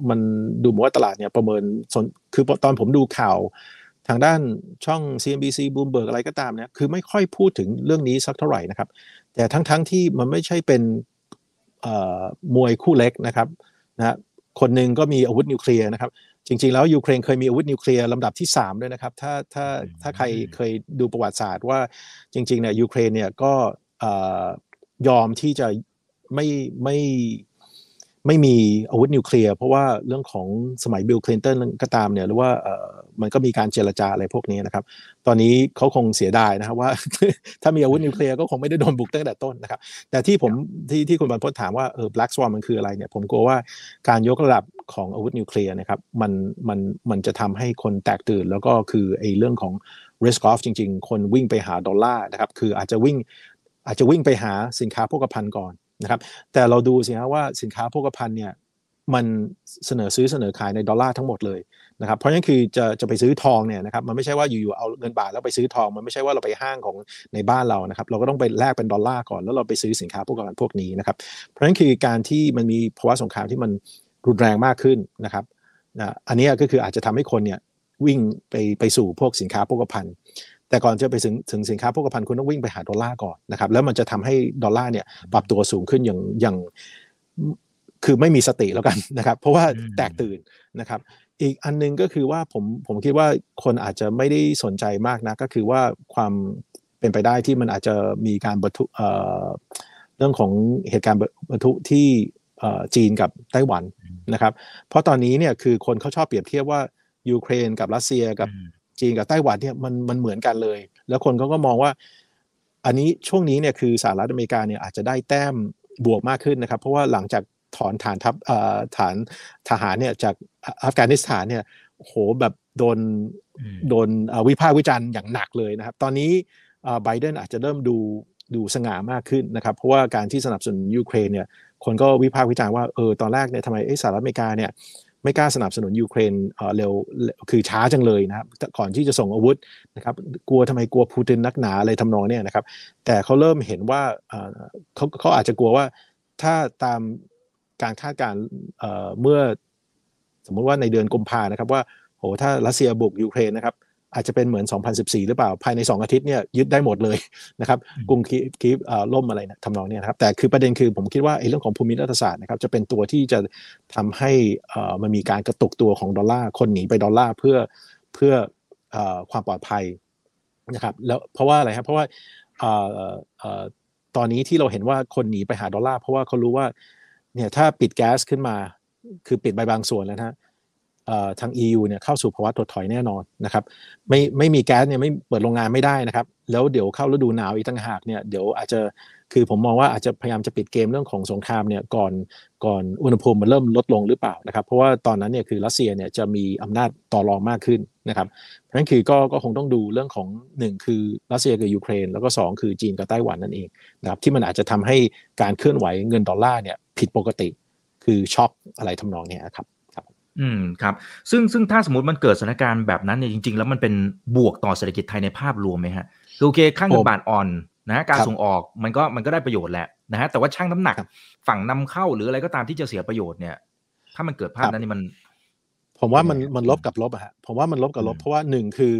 มันดูเหมือนว่าตลาดเนี่ยประเมินคือตอนผมดูข่าวทางด้านช่อง CNBC Bloomberg อะไรก็ตามเนี่ยคือไม่ค่อยพูดถึงเรื่องนี้สักเท่าไหร่นะครับ แต่ทั้งๆทที่มันไม่ใช่เป็นมวยคู่เล็กนะครับนะคนหนึ่งก็มีอาวุธนิวเคลียร์นะครับ จริงๆแล้วยูเครนเคยมีอาวุธนิวเคลียร์ลำดับที่ 3 ด้วยนะครับ ถ้าถ้าถ้าใครเคยดูประวัติศาสตร์ว่าจริงๆเนี่ยยูเครนเนี่ยก็ยอมที่จะ ไม่ไม่ไม่มีอาวุธนิวเคลียร์เพราะว่าเรื่องของสมัยบิลคลินตันก็ตามเนี่ยหรือว่ามันก็มีการเจรจาอะไรพวกนี้นะครับ ตอนนี้เขาคงเสียดายนะครับว่า ถ้ามีอาวุธนิวเคลียร์ก็คงไม่ได้โดนบุกตั้งแต่ต้นนะครับ แต่ที่ผมที่ที่คุณบรรพตถามว่าเออ black swan มันคืออะไรเนี่ย ผมกลัวว่าการยกระดับของอาวุธนิวเคลียร์นะครับมันมันมันจะทำให้คนแตกตื่น แล้วก็คือไอ้เรื่องของ risk off จริง ๆ คนวิ่งไปหาดอลลาร์นะครับคืออาจจะวิ่งอาจจะวิ่งไปหาสินค้าพกพันก่อน นะครับ แต่เราดูสิฮะว่าสินค้าโภคภัณฑ์เนี่ยมันเสนอซื้อเสนอขายในดอลลาร์ทั้งหมดเลยนะครับ เพราะฉะนั้นคือจะจะไปซื้อทองเนี่ยนะครับมันไม่ใช่ว่าอยู่ๆเอาเงินบาทแล้วไปซื้อทอง มันไม่ใช่ว่าเราไปห้างของในบ้านเรานะครับ เราก็ต้องไปแลกเป็นดอลลาร์ก่อนแล้วเราไปซื้อสินค้าพวกนั้นพวกนี้นะครับ เพราะฉะนั้นคือการที่มันมีภาวะสงครามที่มันรุนแรงมากขึ้นนะครับนะอันนี้ก็คืออาจจะทำให้คนเนี่ยวิ่งไปไปสู่พวกสินค้าโภคภัณฑ์ แต่ก่อนจะไปถึงถึงสินค้าโภคภัณฑ์คุณต้องวิ่งไปหาดอลลาร์ก่อนนะครับแล้วมันจะทำให้ดอลลาร์เนี่ยปรับตัวสูงขึ้นอย่างอย่างคือไม่มีสติแล้วกันนะครับ เพราะว่าแตกตื่นนะครับ อีกอันนึงก็คือว่าผมผมคิดว่าคนอาจจะไม่ได้สนใจมากนะก็คือว่าความเป็นไปได้ที่มันอาจจะมีการบรรทุเรื่องของเหตุการณ์บรรทุที่จีนกับไต้หวันนะครับ เพราะตอนนี้เนี่ยคือคนเขาชอบเปรียบเทียบว่ายูเครนกับรัสเซียกับ จีนกับไต้หวันเนี่ยมันมันเหมือนกันเลย แล้วคนเขาก็มองว่า อันนี้ช่วงนี้เนี่ยคือสหรัฐอเมริกาเนี่ยอาจจะได้แต้มบวกมากขึ้นนะครับ เพราะว่าหลังจากถอนฐานทัพฐานทหารเนี่ยจากอัฟกานิสถานเนี่ยโหแบบโดนโดนวิพากษ์วิจารณ์อย่างหนักเลยนะครับ ตอนนี้ไบเดนอาจจะเริ่มดูดูสง่ามากขึ้นนะครับ เพราะว่าการที่สนับสนุนยูเครนเนี่ยคนก็วิพากษ์วิจารณ์ว่าเออตอนแรกเนี่ยทำไมสหรัฐอเมริกาเนี่ย ไม่กล้าสนับสนุนยูเครนเร็วคือช้าจังเลยนะครับก่อนที่จะส่งอาวุธนะครับกลัวทำไมกลัวปูตินนักหนาอะไรทำนองเนี่ยนะครับแต่เขาเริ่มเห็นว่าเขาเขาอาจจะกลัวว่าถ้าตามการคาดการเมื่อ สมมุติว่าในเดือนกุมภานะครับว่าโหถ้ารัสเซียบุกยูเครนนะครับ อาจจะเป็นเหมือน 2014 หรือเปล่า ภายใน 2 อาทิตย์เนี่ยยึดได้หมดเลยนะครับกรุงคีคีฟล่มอะไรนะทำนองนี้นะครับแต่คือประเด็นคือผมคิดว่าไอ้เรื่องของภูมิรัฐศาสตร์นะครับจะเป็นตัวที่จะทำให้มันมีการกระตุกตัวของดอลลาร์คนหนีไปดอลลาร์เพื่อเพื่อความปลอดภัยนะครับแล้วเพราะว่าอะไรครับเพราะว่าตอนนี้ที่เราเห็นว่าคนหนีไปหาดอลลาร์เพราะว่าเขารู้ว่าเนี่ยถ้าปิดแก๊สขึ้นมาคือปิดใบบางส่วนแล้วนะ ทาง EU เนี่ยเข้าสู่ภาวะถดถอยแน่นอนนะครับไม่ไม่มีแก๊สเนี่ยไม่เปิดโรงงานไม่ได้นะครับ แล้วเดี๋ยวเข้าฤดูหนาวอีกต่างหากเนี่ยเดี๋ยวอาจจะคือผมมองว่าอาจจะพยายามจะปิดเกมเรื่องของสงครามเนี่ยก่อนก่อนอุณหภูมิมันเริ่มลดลงหรือเปล่านะครับ เพราะว่าตอนนั้นเนี่ยคือรัสเซียเนี่ยจะมีอำนาจต่อรองมากขึ้นนะครับเพราะฉะนั้นคือก็ก็คงต้องดูเรื่องของ 1 คือรัสเซียกับยูเครน แล้วก็ 2 คือจีนกับไต้หวันนั่นเองนะครับที่มันอาจจะทำให้การเคลื่อนไหวเงินดอลลาร์เนี่ยผิดปกติ คือช็อคอะไรทำนองนี้ครับ อืมครับซึ่งซึ่งถ้าสมมติมันเกิดสถานการณ์แบบนั้นเนี่ยจริง ๆ แล้วมันเป็นบวกต่อเศรษฐกิจไทยในภาพรวมไหมฮะคือโอเคค่าเงินบาทอ่อนนะฮะการส่งออกมันก็มันก็ได้ประโยชน์แหละนะฮะแต่ว่าช่างน้ำหนักฝั่งนำเข้าหรืออะไรก็ตามที่จะเสียประโยชน์เนี่ย ถ้ามันเกิดภาพนั้นนี่มัน ผมว่ามันมันลบกับลบอะฮะผมว่ามันลบกับลบเพราะว่าหนึ่งคือ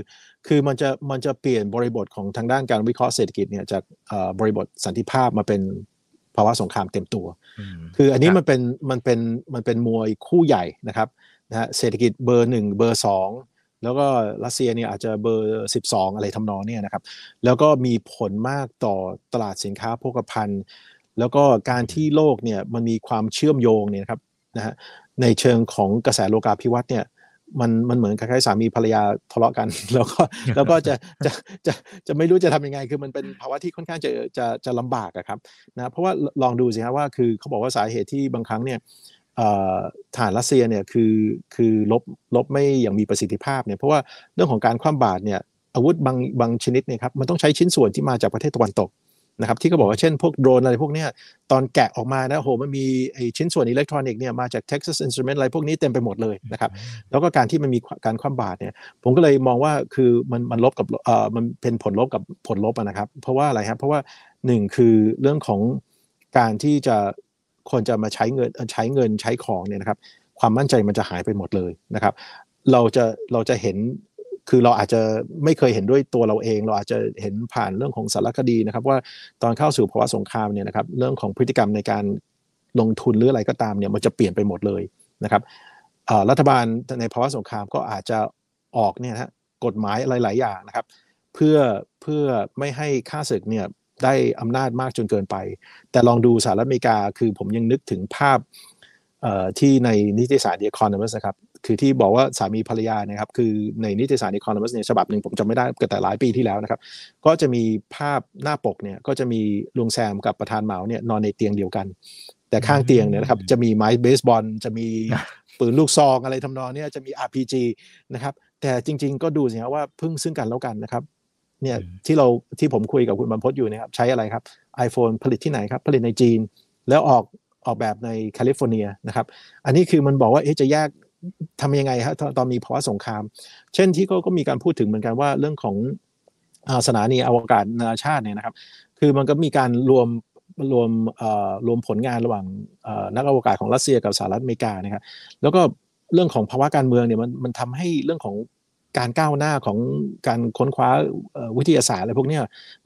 คือมันจะมันจะเปลี่ยนบริบทของทางด้านการวิเคราะห์เศรษฐกิจเนี่ยจากบริบทสันติภาพมาเป็น ภาวะสงครามเต็มตัว คืออันนี้มันเป็นมันเป็นมันเป็นมวยคู่ใหญ่นะครับนะฮะเศรษฐกิจเบอร์หนึ่งเบอร์สองแล้วก็รัสเซียเนี่ยอาจจะเบอร์ 12 อะไรทำนองเนี่ยนะครับแล้วก็มีผลมากต่อตลาดสินค้าโภคภัณฑ์ แล้วก็การที่โลกเนี่ยมันมีความเชื่อมโยงเนี่ยครับนะฮะในเชิงของกระแสโลกาภิวัตน์เนี่ย มันมันเหมือนคล้ายๆสามีภรรยาทะเลาะกัน แล้วก็แล้วก็จะจะจะจะไม่รู้จะทำยังไง คือมันเป็นภาวะที่ค่อนข้างจะจะจะลำบากอะครับนะเพราะว่าลองดูสิครับว่าคือเขาบอกว่าสาเหตุที่บางครั้งเนี่ยฐานรัสเซียเนี่ยคือคือลบลบไม่อย่างมีประสิทธิภาพเนี่ยเพราะว่าเรื่องของการคว่ำบาตรเนี่ยอาวุธบางบางชนิดเนี่ยครับมันต้องใช้ชิ้นส่วนที่มาจากประเทศตะวันตก นะครับที่เขาบอกว่าเช่นพวกโดรนอะไรพวกนี้ตอนแกะออกมานะโหมันมีไอชิ้นส่วนอิเล็กทรอนิกส์เนี่ยมาจาก Texas Instrument อะไรพวกนี้เต็มไปหมดเลยนะครับแล้วก็การที่มันมีการคว่ำบาตรเนี่ยผมก็เลยมองว่าคือมันมันลบกับเอ่อมันเป็นผลลบกับผลลบนะครับ เพราะว่าอะไรครับเพราะว่าหนึ่งคือเรื่องของการที่จะคนจะมาใช้เงินใช้เงินใช้ของเนี่ยนะครับความมั่นใจมันจะหายไปหมดเลยนะครับ เราจะเราจะเห็น คือเราอาจจะไม่เคยเห็นด้วยตัวเราเอง เราอาจจะเห็นผ่านเรื่องของสารคดีนะครับ ว่าตอนเข้าสู่ภาวะสงครามเนี่ยนะครับเรื่องของพฤติกรรมในการลงทุนหรืออะไรก็ตามเนี่ยมันจะเปลี่ยนไปหมดเลยนะครับรัฐบาลในภาวะสงครามก็อาจจะออกเนี่ยนะกฎหมายอะไรหลายอย่างนะครับ เพื่อเพื่อไม่ให้ค่าศึกเนี่ยได้อำนาจมากจนเกินไป แต่ลองดูสหรัฐอเมริกาคือผมยังนึกถึงภาพที่ในนิติศาสตร์ The Economist นะครับ คือที่บอกว่าสามีภรรยานะครับคือในนิติศาสตร์ The Economist เนี่ยฉบับหนึ่งผมจำไม่ได้แต่หลายปีที่แล้วนะครับ ก็จะมีภาพหน้าปกเนี่ยก็จะมีลุงแซมกับประธานเหมาเนี่ยนอนในเตียงเดียวกัน แต่ข้างเตียงเนี่ยนะครับจะมีไม้เบสบอลจะมีปืนลูกซองอะไรทำนองเนี่ยจะมี RPG นะครับแต่จริง ๆ ก็ดูสิครับว่าพึ่งซึ่งกันแล้วกันนะครับเนี่ยที่เราที่ผมคุยกับคุณบรรพศอยู่นะครับใช้อะไรครับ iPhone ผลิตที่ไหนครับผลิตในจีน แล้วออกออกแบบในแคลิฟอร์เนียนะครับ อันนี้คือมันบอกว่าเอ๊ะจะแยก ทำยังไงฮะตอนมีภาวะสงคราม เช่นที่ก็มีการพูดถึงเหมือนกันว่าเรื่องของสถานีอวกาศนานาชาติเนี่ยนะครับ คือมันก็มีการรวมรวมรวมผลงานระหว่างนักอวกาศของรัสเซียกับสหรัฐอเมริกานะครับแล้วก็เรื่องของภาวะการเมืองเนี่ยมันมันทำให้เรื่องของ การก้าวหน้าของการค้นคว้าวิทยาศาสตร์อะไรพวกนี้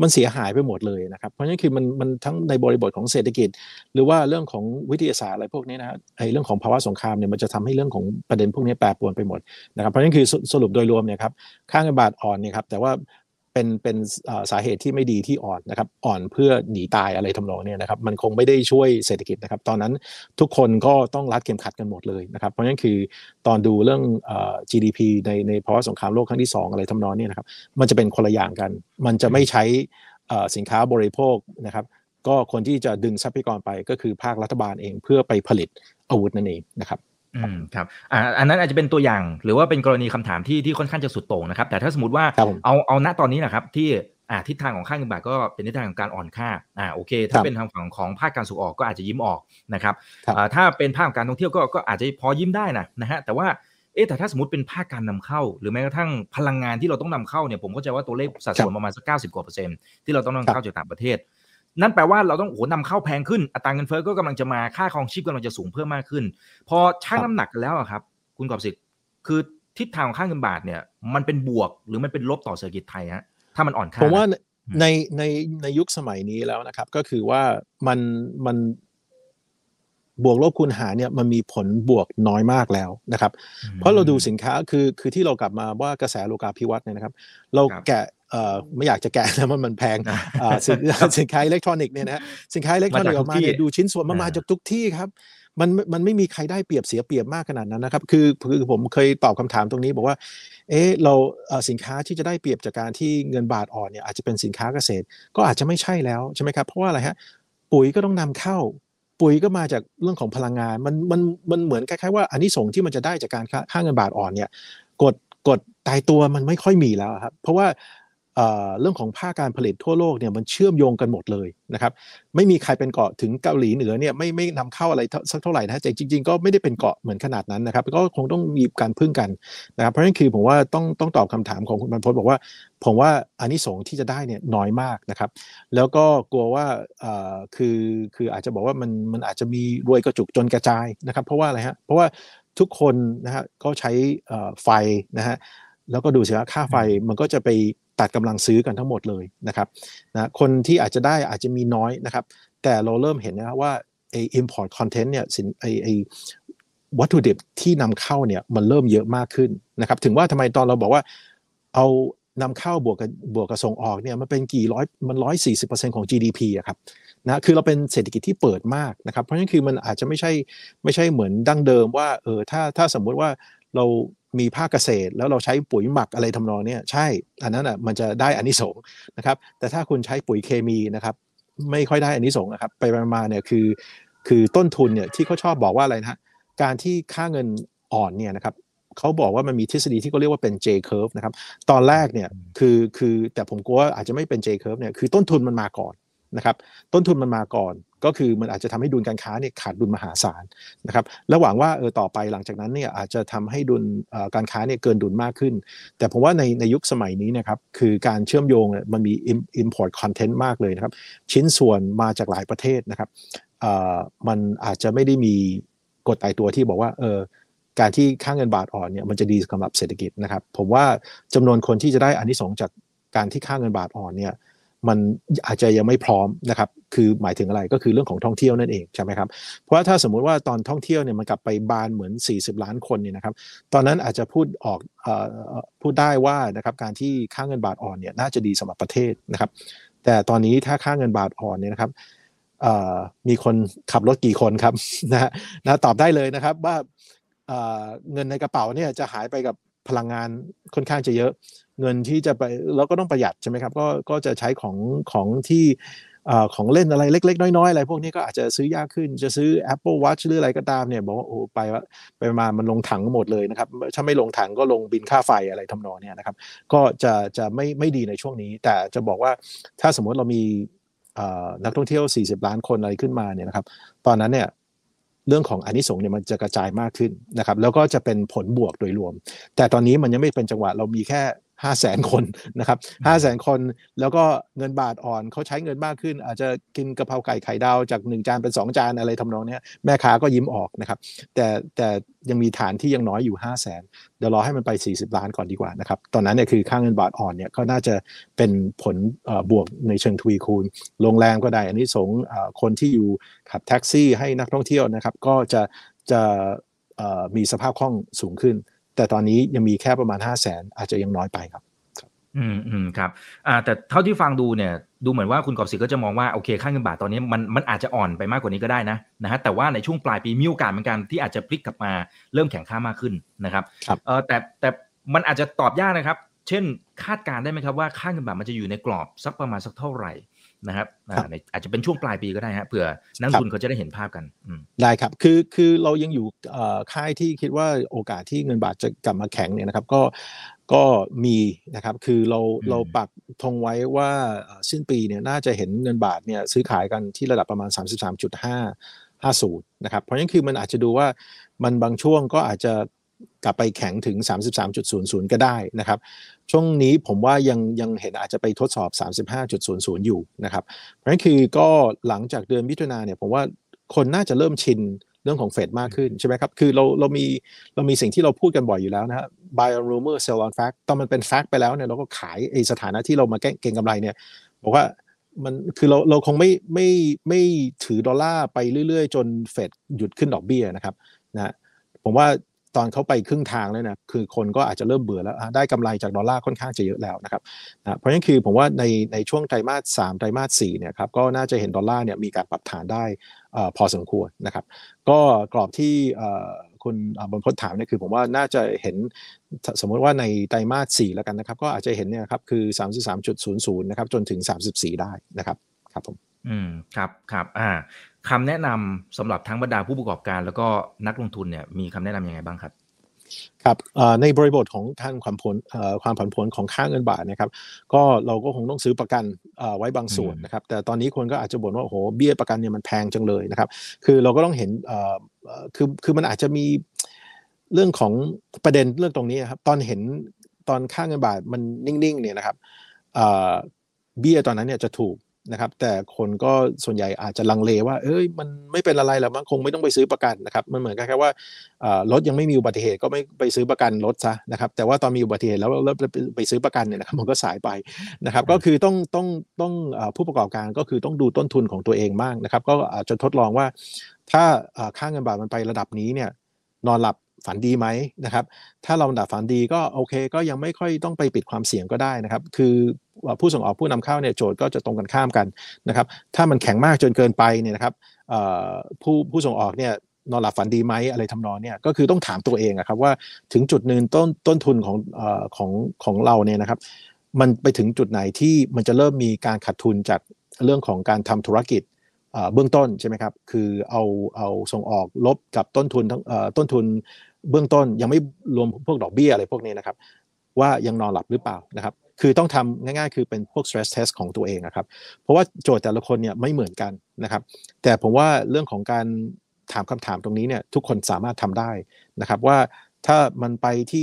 มันเสียหายไปหมดเลยนะครับ เพราะฉะนั้นคือมันมันทั้งในบริบทของเศรษฐกิจ หรือว่าเรื่องของวิทยาศาสตร์อะไรพวกนี้นะไอ้เรื่องของภาวะสงครามเนี่ยมันจะทำให้เรื่องของประเด็นพวกนี้แปรปรวนไปหมดนะครับเพราะฉะนั้นคือสรุปโดยรวมเนี่ยครับค่าเงินบาทอ่อนเนี่ยครับแต่ว่า เป็นเป็นสาเหตุที่ไม่ดีที่อ่อนนะครับอ่อนเพื่อหนีตายอะไรทำนองนี้นะครับมันคงไม่ได้ช่วยเศรษฐกิจนะครับ ตอนนั้นทุกคนก็ต้องรัดเข็มขัดกันหมดเลยนะครับ เพราะฉะนั้นคือตอนดูเรื่อง GDP ในในภาวะสงครามโลกครั้งที่ 2 อะไรทำนองนี้นะครับ มันจะเป็นคนละอย่างกัน มันจะไม่ใช้สินค้าบริโภคนะครับ ก็คนที่จะดึงทรัพยากรไปก็คือภาครัฐบาลเองเพื่อไปผลิตอาวุธนั่นเองนะครับ อืมครับอ่าอันนั้นอาจจะเป็นตัวอย่าง หรือว่าเป็นกรณีคำถามที่ที่ค่อนข้างจะสุดโต่งนะครับ แต่ถ้าสมมติว่าเอาเอาณตอนนี้นะครับที่อ่าทิศทางของค่าเงินบาทก็เป็นทิศทางของการอ่อนค่าอ่าโอเค ถ้าเป็นทางฝั่งของภาคการส่งออกก็อาจจะยิ้มออกนะครับอ่าถ้าเป็นภาคการท่องเที่ยวก็ก็อาจจะพอยิ้มได้นะนะฮะแต่ว่าเอ๊แต่ถ้าสมมติเป็นภาคการนำเข้า หรือแม้กระทั่งพลังงานที่เราต้องนำเข้าเนี่ยผมเข้าใจว่าตัวเลขสัดส่วนประมาณสักเก้าสิบกว่าเปอร์เซ็นต์ที่เราต้องนำเข้าจากต่างประเทศ นั่นแปลว่าเราต้องโอ้โหนำเข้าแพงขึ้นอัตราเงินเฟ้อก็กำลังจะมาค่าครองชีพกำลังจะสูงเพิ่มมากขึ้น พอชั่งน้ำหนักกันแล้วครับ คุณกอบสิทธิ์คือทิศทางของค่าเงินบาทเนี่ย มันเป็นบวกหรือมันเป็นลบต่อเศรษฐกิจไทยฮะถ้ามันอ่อนค่าผมว่าในในในยุคสมัยนี้แล้วนะครับ ก็คือว่ามันมันบวกลบคูณหารเนี่ยมันมีผลบวกน้อยมากแล้วนะครับ เพราะเราดูสินค้าคือคือที่เรากลับมาว่ากระแสโลกาภิวัตน์เนี่ยนะครับ เราแกะเอ่อ ไม่อยากจะแกะนะมันมันแพงสินสินค้าอิเล็กทรอนิกส์เนี่ยนะสินค้าอิเล็กทรอนิกส์ออกมาเนี่ยดูชิ้นส่วนมันมาจากทุกที่ครับมันมันไม่มีใครได้เปรียบเสียเปรียบมากขนาดนั้นนะครับ คือคือผมเคยตอบคำถามตรงนี้บอกว่า เอ๊ะเราสินค้าที่จะได้เปรียบจากการที่เงินบาทอ่อนเนี่ยอาจจะเป็นสินค้าเกษตร ก็อาจจะไม่ใช่แล้วใช่ไหมครับเพราะว่าอะไรฮะปุ๋ยก็ต้องนำเข้า ปุ๋ยก็มาจากเรื่องของพลังงาน มันมันมันเหมือนคล้ายๆว่าอันนี้ส่งที่มันจะได้จากการค่าเงินบาทอ่อนเนี่ยกดกดตายตัวมันไม่ค่อยมีแล้วครับเพราะว่า เรื่องของภาคการผลิตทั่วโลกเนี่ยมันเชื่อมโยงกันหมดเลยนะครับไม่มีใครเป็นเกาะถึงเกาหลีเหนือเนี่ยไม่ไม่นำเข้าอะไรสักเท่าไหร่นะแต่จริง ๆ ก็ไม่ได้เป็นเกาะเหมือนขนาดนั้นนะครับก็คงต้องมีการพึ่งกันนะครับเพราะฉะนั้นคือผมว่าต้องต้องตอบคำถามของคุณบรรพตบอกว่า ผมว่าอันนี้สงที่จะได้เนี่ยน้อยมากนะครับ แล้วก็กลัวว่าคือคืออาจจะบอกว่ามันมันอาจจะมีรวยกระจุกจนกระจายนะครับ เพราะว่าอะไรฮะเพราะว่าทุกคนนะฮะก็ใช้ไฟนะฮะแล้วก็ดูสิว่าค่าไฟมันก็จะไป ตัดกำลังซื้อกันทั้งหมดเลยนะครับนะคนที่อาจจะได้อาจจะมีน้อยนะครับ แต่เราเริ่มเห็นนะว่าไอ้ import content เนี่ยสินไอ้ไอ้วัตถุดิบที่นำเข้าเนี่ยมันเริ่มเยอะมากขึ้นนะครับถึงว่าทำไมตอนเราบอกว่าเอานำเข้าบวกกับบวกกับส่งออกเนี่ยมันเป็นกี่ร้อยมันร้อยสี่สิบเปอร์เซ็นต์ของ GDP อะครับนะคือเราเป็นเศรษฐกิจที่เปิดมากนะครับเพราะฉะนั้นคือมันอาจจะไม่ใช่ไม่ใช่เหมือนดั้งเดิมว่าเออถ้าถ้าสมมุติว่าเรา มีภาคเกษตร แล้วเราใช้ปุ๋ยหมักอะไรทำนองนี้ใช่ อันนั้นอะมันจะได้อันนี้สงนะครับ แต่ถ้าคุณใช้ปุ๋ยเคมีนะครับ ไม่ค่อยได้อันนี้สงนะครับ ไปมาเนี่ยคือคือต้นทุนเนี่ยที่เขาชอบบอกว่าอะไรนะการที่ค่าเงินอ่อนเนี่ยนะครับเขาบอกว่ามันมีทฤษฎีที่เขาเรียกว่าเป็น J curve นะครับ ตอนแรกเนี่ยคือคือแต่ผมกลัวว่าอาจจะไม่เป็น J curve เนี่ยคือต้นทุนมันมาก่อนนะครับ ต้นทุนมันมาก่อน ก็คือมันอาจจะทำให้ดุลการค้าเนี่ยขาดดุลมหาศาลนะครับระหว่างว่าเออต่อไปหลังจากนั้นเนี่ยอาจจะทำให้ดุลการค้าเนี่ยเกินดุลมากขึ้น แต่ผมว่าในในยุคสมัยนี้นะครับคือการเชื่อมโยงมันมี import content มากเลยนะครับ ชิ้นส่วนมาจากหลายประเทศนะครับมันอาจจะไม่ได้มีกฎตายตัวที่บอกว่าเออการที่ค่าเงินบาทอ่อนเนี่ยมันจะดีสำหรับเศรษฐกิจนะครับ ผมว่าจำนวนคนที่จะได้อานิสงส์จากการที่ค่าเงินบาทอ่อนเนี่ย มันอาจจะยังไม่พร้อมนะครับ คือหมายถึงอะไรก็คือเรื่องของท่องเที่ยวนั่นเองใช่ไหมครับ เพราะว่าถ้าสมมุติว่าตอนท่องเที่ยวเนี่ยมันกลับไปบานเหมือน 40 ล้านคนเนี่ยนะครับ ตอนนั้นอาจจะพูดออกพูดได้ว่านะครับการที่ค่าเงินบาทอ่อนเนี่ยน่าจะดีสำหรับประเทศนะครับ แต่ตอนนี้ถ้าค่าเงินบาทอ่อนเนี่ยนะครับมีคนขับรถกี่คนครับนะนะตอบได้เลยนะครับว่าเงินในกระเป๋าเนี่ยจะหายไปกับ พลังงานค่อนข้างจะเยอะ เงินที่จะไปเราก็ต้องประหยัดใช่ไหมครับก็ก็จะใช้ของของที่ของเล่นอะไรเล็ก ๆ น้อยๆอะไรพวกนี้ก็อาจจะซื้อยากขึ้นจะซื้อ Apple Watch หรืออะไรก็ตามเนี่ยบอกว่าโอ้ไปไปมามันลงถังหมดเลยนะครับถ้าไม่ลงถังก็ลงบินค่าไฟอะไรทำนองเนี่ยนะครับ ก็จะจะไม่ไม่ดีในช่วงนี้ แต่จะบอกว่าถ้าสมมติเรามีนักท่องเที่ยว 40 ล้านคนอะไรขึ้นมาเนี่ยนะครับ ตอนนั้นเนี่ย เรื่องของอนนิสงส์เนี่ยมันจะกระจายมากขึ้นนะครับแล้วก็จะเป็นผลบวกโดยรวม แต่ตอนนี้มันยังไม่เป็นจังหวะเรามีแค่ ห้าแสนคนนะครับห้าแสนคน แล้วก็เงินบาทอ่อนเขาใช้เงินมากขึ้น อาจจะกินกะเพราไก่ไข่ดาวจากหนึ่งจานเป็นสองจานอะไรทำนองนี้แม่ค้าก็ยิ้มออกนะครับ แต่แต่ยังมีฐานที่ยังน้อยอยู่ห้าแสนเดี๋ยวรอให้มันไป 40 ล้านก่อนดีกว่านะครับ ตอนนั้นเนี่ยคือค่าเงินบาทอ่อนเนี่ยก็น่าจะเป็นผลบวกในเชิงทวีคูณโรงแรมก็ได้อันนี้สงคนที่อยู่ขับแท็กซี่ให้นักท่องเที่ยวนะครับ ก็จะจะมีสภาพคล่องสูงขึ้น แต่ตอนนี้ยังมีแค่ประมาณ 5 0 0แสนอาจจะยังน้อยไปครับ อืมอืมครับอ่าแต่เท่าที่ฟังดูเนี่ยดูเหมือนว่าคุณกอบศิก็จะมองว่าโอเคค่าเงินบาทตอนนี้มันมันอาจจะอ่อนไปมากกว่านี้ก็ได้นะนะฮะแต่ว่าในช่วงปลายปีมีโอกาสเหมือนกันที่อาจจะพลิกกลับมาเริ่มแข็งค่ามากขึ้นนะครับครับเออแต่แต่มันอาจจะตอบยากนะครับ เช่นคาดการได้ไหมครับว่าค่าเงินบาทมันจะอยู่ในกรอบสักประมาณสักเท่าไหร่ นะครับอาจจะเป็นช่วงปลายปีก็ได้ฮะเผื่อนักทุนเขาจะได้เห็นภาพกันได้ครับคือคือเรายังอยู่ค่ายที่คิดว่าโอกาสที่เงินบาทจะกลับมาแข็งเนี่ยนะครับก็ก็มีนะครับคือเราเราปักธงไว้ว่าสิ้นปีเนี่ยน่าจะเห็นเงินบาทเนี่ยซื้อขายกันที่ระดับประมาณ 33.5 50นะครับเพราะฉะนั้นคือมันอาจจะดูว่ามันบางช่วงก็อาจจะกลับไปแข็งถึง 33.00 ก็ได้นะครับ ช่วงนี้ผมว่ายังยังเห็นอาจจะไปทดสอบ 35.00 อยู่นะครับ เพราะฉะนั้นคือก็หลังจากเดือนมิถุนาเนี่ยผมว่าคนน่าจะเริ่มชินเรื่องของเฟดมากขึ้นใช่ไหมครับ คือเราเรามีเรามีสิ่งที่เราพูดกันบ่อยอยู่แล้วนะฮะ buy on rumor sell on fact ตอนมันเป็น fact ไปแล้วเนี่ยเราก็ขายไอสถานะที่เรามาเก็งกำไรเนี่ยบอกว่ามันคือเราเราคงไม่ไม่ไม่ถือดอลลาร์ไปเรื่อยๆ จนเฟดหยุดขึ้นดอกเบี้ยนะครับนะผมว่า ตอนเขาไปครึ่งทางแล้วนะคือคนก็อาจจะเริ่มเบื่อแล้วได้กำไรจากดอลลาร์ค่อนข้างจะเยอะแล้วนะครับนะเพราะฉะนั้นคือผมว่าในในช่วงไตรมาสสามไตรมาสสี่เนี่ยครับก็น่าจะเห็นดอลลาร์เนี่ยมีการปรับฐานได้พอสมควรนะครับ ก็กรอบที่คุณบนพจน์ถามเนี่ยคือผมว่าน่าจะเห็นสมมติว่าในไตรมาสสี่แล้วกันนะครับ ก็อาจจะเห็นเนี่ยครับคือ 33.00 นะครับจนถึง 34 ได้นะครับครับผมอืมครับครับอ่า คำแนะนำสำหรับทั้งบรรดาผู้ประกอบการ แล้วก็นักลงทุนเนี่ยมีคำแนะนํำยังไงบ้างครับครับในบริบทของท่านความผลความผันผวนของค่าเงินบาทนะครับ ก็เราก็คงต้องซื้อประกันไว้บางส่วนนะครับ แต่ตอนนี้คนก็อาจจะบ่นว่าโอ้โหเบี้ยประกันเนี่ยมันแพงจังเลยนะครับ คือเราก็ต้องเห็นคือคือมันอาจจะมีเรื่องของประเด็นเรื่องตรงนี้ครับ ตอนเห็นตอนค่าเงินบาทมันนิ่งๆเนี่ยนะครับเบี้ยตอนนั้นเนี่ยจะถูก นะครับ แต่คนก็ส่วนใหญ่อาจจะลังเลว่า เอ้ยมันไม่เป็นอะไรหรอกมันคงไม่ต้องไปซื้อประกันนะครับ มันเหมือนกับแค่ว่ารถยังไม่มีอุบัติเหตุก็ไม่ไปซื้อประกันรถซะนะครับ แต่ว่าตอนมีอุบัติเหตุแล้วเริ่มไปซื้อประกันเนี่ยนะครับมันก็สายไปนะครับ ก็คือต้องต้องต้องผู้ประกอบการก็คือต้องดูต้นทุนของตัวเองมากนะครับ ก็อาจจะทดลองว่า ถ้าค่าเงินบาทมันไประดับนี้เนี่ยนอนหลับ ฝันดีไหมนะครับ ถ้าเราดับฝันดีก็โอเค ก็ยังไม่ค่อยต้องไปปิดความเสี่ยงก็ได้นะครับ คือผู้ส่งออกผู้นำเข้าเนี่ยโจทย์ก็จะตรงกันข้ามกันนะครับ ถ้ามันแข็งมากจนเกินไปเนี่ยนะครับผู้ผู้ส่งออกเนี่ยนอนหลับฝันดีไหมอะไรทำนองเนี่ยก็คือต้องถามตัวเองครับว่าถึงจุดหนึ่งต้นต้นทุนของของของเราเนี่ยนะครับ มันไปถึงจุดไหนที่มันจะเริ่มมีการขาดทุนจากเรื่องของการทำธุรกิจเบื้องต้นใช่ไหมครับ คือเอาเอาส่งออกลบกับต้นทุนทั้งต้นทุน เบื้องต้นยังไม่รวมพวกดอกเบี้ยอะไรพวกนี้นะครับ ว่ายังนอนหลับหรือเปล่านะครับ คือต้องทำง่ายๆ คือเป็นพวก stress test ของตัวเองนะครับ เพราะว่าโจทย์แต่ละคนเนี่ยไม่เหมือนกันนะครับ แต่ผมว่าเรื่องของการถามคำถามตรงนี้เนี่ยทุกคนสามารถทำได้นะครับว่าถ้ามันไปที่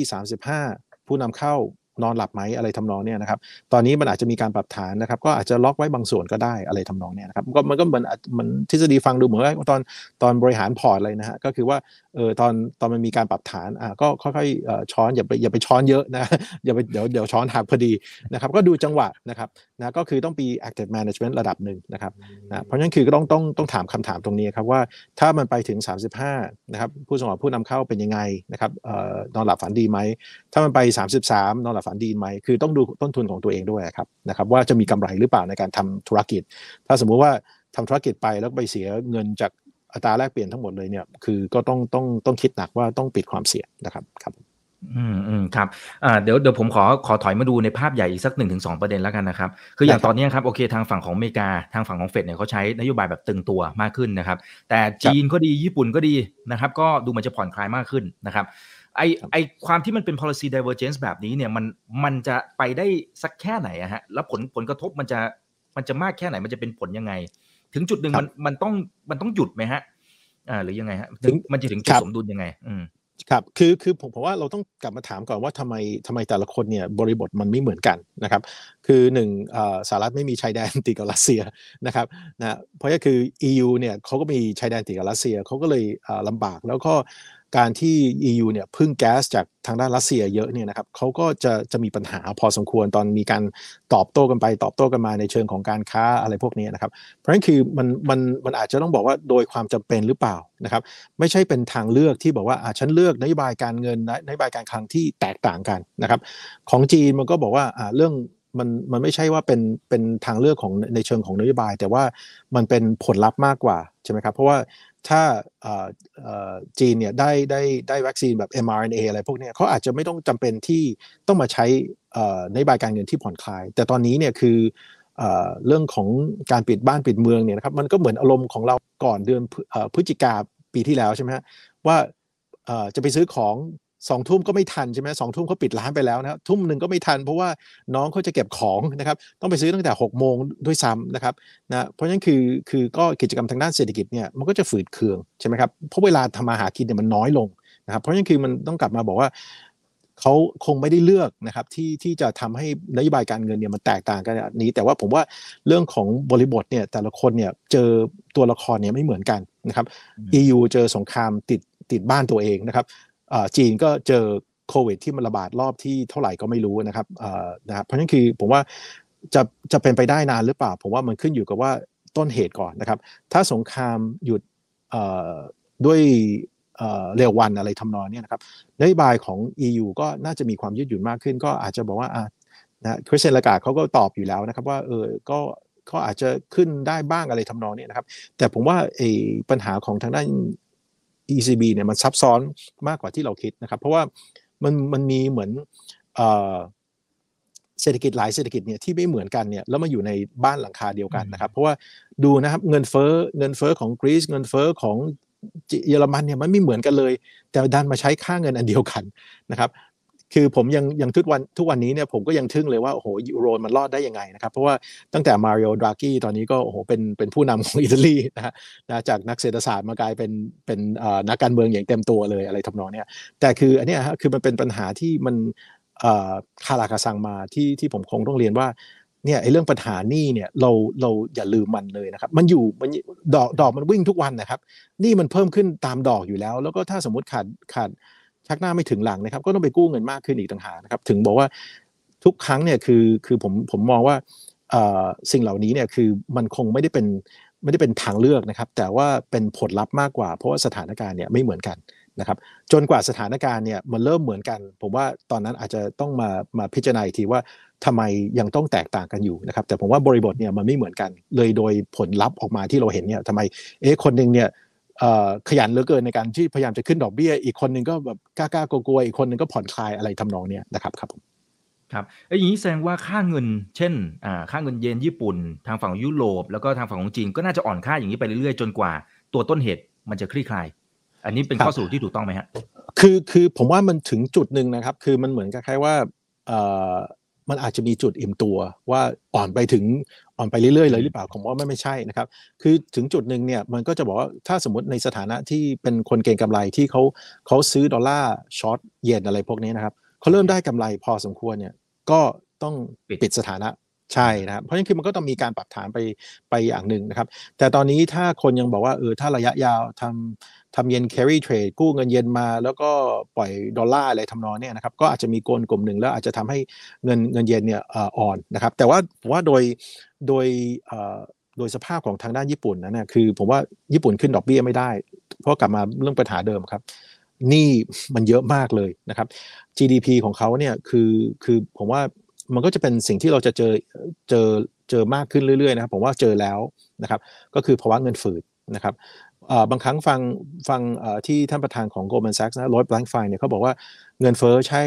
35 ผู้นำเข้า นอนหลับไหมอะไรทำนองเนี่ยนะครับ ตอนนี้มันอาจจะมีการปรับฐานนะครับ ก็อาจจะล็อกไว้บางส่วนก็ได้อะไรทำนองเนี่ยนะครับก็มันก็เหมือนมันทฤษฎีฟังดูเหมือนว่าตอนตอนบริหารพอร์ตเลยนะฮะก็คือว่าเออตอนตอนมันมีการปรับฐานอ่าก็ค่อยๆช้อนอย่าไปอย่าไปช้อนเยอะนะอย่าไปเดี๋ยวเดี๋ยวช้อนหักพอดีนะครับ ก็ดูจังหวะนะครับนะก็คือต้องมี active management ระดับหนึ่งนะครับนะเพราะฉะนั้นคือก็ต้องต้องต้องถามคำถามตรงนี้ครับว่าถ้ามันไปถึง 35นะครับผู้ส่งออกผู้นำเข้าเป็นยังไงนะครับเอ่อนอนหลับฝันดีไหมถ้ามันไป 33 นอนหลับฝันดีไหมคือต้องดูต้นทุนของตัวเองด้วยครับนะครับว่าจะมีกำไรหรือเปล่าในการทำธุรกิจ ถ้าสมมุติว่าทำธุรกิจไปแล้วไปเสียเงินจากอัตราแลกเปลี่ยนทั้งหมดเลยเนี่ยคือก็ต้องต้องต้องคิดหนักว่าต้องปิดความเสี่ยงนะครับครับอืมอืมครับอ่าเดี๋ยวเดี๋ยวผมขอขอถอยมาดูในภาพใหญ่อีกสักหนึ่งถึงสองประเด็นแล้วกันนะครับ คืออย่างตอนนี้ครับโอเคทางฝั่งของอเมริกาทางฝั่งของเฟดเนี่ยเขาใช้นโยบายแบบตึงตัวมากขึ้นนะครับ แต่จีนก็ดีญี่ปุ่นก็ดีนะครับ ก็ดูมันจะผ่อนคลายมากขึ้นนะครับ ไอไอความที่มันเป็น policy divergence แบบนี้เนี่ยมันมันจะไปได้สักแค่ไหนอะฮะแล้วผลผลกระทบมันจะมันจะมากแค่ไหนมันจะเป็นผลยังไง ถึงจุดหนึ่งมันมันต้องมันต้องหยุดไหมฮะอ่าหรือยังไงฮะถึงมันจะถึงจุดสมดุลยังไง อืมครับคือคือผมผมว่าเราต้องกลับมาถามก่อนว่าทำไมทำไมแต่ละคนเนี่ยบริบทมันไม่เหมือนกันนะครับ คือหนึ่งสหรัฐไม่มีชายแดนติดกับรัสเซียนะครับนะเพราะก็คือ EU เนี่ยเขาก็มีชายแดนติดกับรัสเซียเขาก็เลยลำบากแล้วก็ การที่ EU เนี่ยพึ่งแก๊สจากทางด้านรัสเซียเยอะเนี่ยนะครับเขาก็จะจะมีปัญหาพอสมควรตอนมีการตอบโต้กันไป ตอบโต้กันมาในเชิงของการค้าอะไรพวกนี้นะครับ เพราะฉะนั้นคือมันมันมันอาจจะต้องบอกว่าโดยความจำเป็นหรือเปล่านะครับ ไม่ใช่เป็นทางเลือกที่บอกว่าอ่าฉันเลือกนโยบายการเงินนโยบายการคลังที่แตกต่างกันนะครับ ของจีนมันก็บอกว่าอ่าเรื่องมันมันไม่ใช่ว่าเป็นเป็นทางเลือกของในเชิงของนโยบาย แต่ว่ามันเป็นผลลัพธ์มากกว่าใช่ไหมครับเพราะว่า ถ้าจีนเนี่ยได้ได้ได้วัคซีนแบบ mRNA อะไรพวกนี้เขาอาจจะไม่ต้องจำเป็นที่ต้องมาใช้ในบายการเงินที่ผ่อนคลาย แต่ตอนนี้เนี่ยคือเรื่องของการปิดบ้านปิดเมืองเนี่ยนะครับมันก็เหมือนอารมณ์ของเราก่อนเดือนพฤศจิกาปีที่แล้วใช่ไหมฮะว่าจะไปซื้อของ สองทุ่มก็ไม่ทันใช่ไหมสองทุ่มเขาปิดร้านไปแล้วนะทุ่มหนึ่งก็ไม่ทัน เพราะว่าน้องเขาจะเก็บของนะครับต้องไปซื้อตั้งแต่6กโมงด้วยซ้ำนะครับนะเพราะฉะนั้นคือคือก็กิจกรรมทางด้านเศรษฐกิจเนี่ยมันก็จะฝืดเคืองใช่ไหมครับเพราะเวลาทำมาหากินเนี่ยมันน้อยลงนะครับเพราะฉะนั้นคือมันต้องกลับมาบอกว่าเขาคงไม่ได้เลือกนะครับที่ที่จะทำให้นโยบายการเงินเนี่ยมันแตกต่างกันนี้ แต่ว่าผมว่าเรื่องของบริบทเนี่ยแต่ละคนเนี่ยเจอตัวละครเนี่ยไม่เหมือนกันนะครับ EU เจอสงครามติดติดบ้านตัวเองนะครับ จีนก็เจอโควิด ที่มันระบาดรอบที่เท่าไหร่ก็ไม่รู้นะครับนะครับเพราะฉะนั้นคือผมว่าจะจะเป็นไปได้นานหรือเปล่า ผมว่ามันขึ้นอยู่กับว่าต้นเหตุก่อนนะครับ ถ้าสงครามหยุดด้วยเร็ววันอะไรทำนองนี้นะครับนโยบายของ EU ก็น่าจะมีความยืดหยุ่นมากขึ้น ก็อาจจะบอกว่านะคริสเซนลากาเขาก็ตอบอยู่แล้วนะครับว่าเออก็ก็อาจจะขึ้นได้บ้างอะไรทำนองนี้นะครับ แต่ผมว่าไอ้ปัญหาของทางด้าน ECB เนี่ยมันซับซ้อนมากกว่าที่เราคิดนะครับ เพราะว่ามันมันมีเหมือนเศรษฐกิจหลายเศรษฐกิจเนี่ยที่ไม่เหมือนกันเนี่ยแล้วมาอยู่ในบ้านหลังคาเดียวกันนะครับ เพราะว่าดูนะครับเงินเฟ้อเงินเฟ้อของกรีซเงินเฟ้อของเยอรมันเนี่ยมันไม่เหมือนกันเลย แต่ดันมาใช้ค่าเงินอันเดียวกันนะครับ คือผมยังยังทุกวันทุกวันนี้เนี่ยผมก็ยังทึ่งเลยว่าโอ้โหยูโรมันรอดได้ยังไงนะครับ เพราะว่าตั้งแต่มาริโอดรากี้ตอนนี้ก็โอ้โหเป็นเป็นผู้นำของอิตาลีนะฮะนะจากนักเศรษฐศาสตร์มากลายเป็นเป็นนักการเมืองอย่างเต็มตัวเลยอะไรทำนองเนี้ยแต่คืออันเนี้ยฮะคือมันเป็นปัญหาที่มันคาราคาซังมาที่ที่ผมคงต้องเรียนว่าเนี่ยไอ้เรื่องปัญหานี่เนี่ยเราเราอย่าลืมมันเลยนะครับ มันอยู่มันดอกดอกมันวิ่งทุกวันนะครับ นี่มันเพิ่มขึ้นตามดอกอยู่แล้ว แล้วก็ถ้าสมมติขาดขาด ชักหน้าไม่ถึงหลังนะครับ ก็ต้องไปกู้เงินมากขึ้นอีกต่างหากนะครับ ถึงบอกว่าทุกครั้งเนี่ยคือคือผมผมมองว่าสิ่งเหล่านี้เนี่ยคือมันคงไม่ได้เป็นไม่ได้เป็นทางเลือกนะครับ แต่ว่าเป็นผลลัพธ์มากกว่า เพราะว่าสถานการณ์เนี่ยไม่เหมือนกันนะครับ จนกว่าสถานการณ์เนี่ยมันเริ่มเหมือนกัน ผมว่าตอนนั้นอาจจะต้องมามาพิจารณาอีกทีว่าทำไมยังต้องแตกต่างกันอยู่นะครับ แต่ผมว่าบริบทเนี่ยมันไม่เหมือนกัน เลยโดยผลลัพธ์ออกมาที่เราเห็นเนี่ยทำไมเอ๊ะคนหนึ่งเนี่ย ขยันเหลือเกินในการที่พยายามจะขึ้นดอกเบี้ย อีกคนหนึ่งก็แบบกล้าๆกลัวๆอีกคนหนึ่งก็ผ่อนคลายอะไรทำนองเนี้ยนะครับครับครับไอ้อย่างนี้แสดงว่าค่าเงิน เช่นอ่าค่าเงินเยนญี่ปุ่น ทางฝั่งยุโรปแล้วก็ทางฝั่งของจีนก็น่าจะอ่อนค่าอย่างนี้ไปเรื่อยๆจนกว่า ตัวต้นเหตุมันจะคลี่คลาย อันนี้เป็นข้อสรุปที่ถูกต้องไหมฮะคือคือผมว่ามันถึงจุดหนึ่งนะครับ คือมันเหมือนกับคล้ายว่าเอ่อ มันอาจจะมีจุดอิ่มตัวว่าอ่อนไปถึงอ่อนไปเรื่อยๆเลยหรือเปล่าผมว่าไม่ไม่ใช่นะครับ คือถึงจุดหนึ่งเนี่ยมันก็จะบอกว่าถ้าสมมติในสถานะที่เป็นคนเก่งกำไรที่เขาเขาซื้อดอลลาร์ช็อตเยนอะไรพวกนี้นะครับเขาเริ่มได้กำไรพอสมควรเนี่ยก็ต้องปิดสถานะ ใช่นะครับเพราะฉะนั้นคือมันก็ต้องมีการปรับฐานไปไปอย่างหนึ่งนะครับ แต่ตอนนี้ถ้าคนยังบอกว่าเออถ้าระยะยาวทำทำเย็น carry trade กู้เงินเย็นมา แล้วก็ปล่อยดอลลาร์อะไรทำนองนี่ยนะครับก็อาจจะมีกลกลุ่มหนึ่งแล้วอาจจะทำให้เงินเงินเย็นเนี่ยอ่อนนะครับ แต่ว่าผมว่าโดยโดยโดยสภาพของทางด้านญี่ปุ่นนะเนี่ยคือผมว่าญี่ปุ่นขึ้นดอกเบี้ยไม่ได้ เพราะกลับมาเรื่องปัญหาเดิมครับนี่มันเยอะมากเลยนะครับ GDP ของเขาเนี่ยคือคือผมว่า มันก็จะเป็นสิ่งที่เราจะเจอเจอเจอมากขึ้นเรื่อยๆนะครับผมว่าเจอแล้วนะครับ ก็คือภาวะเงินฝืดนะครับบางครั้งฟังฟังที่ท่านประธานของ Goldman Sachs นะรอยแบงค์ไฟเนี่ยเขาบอกว่าเงินเฟ้อใช่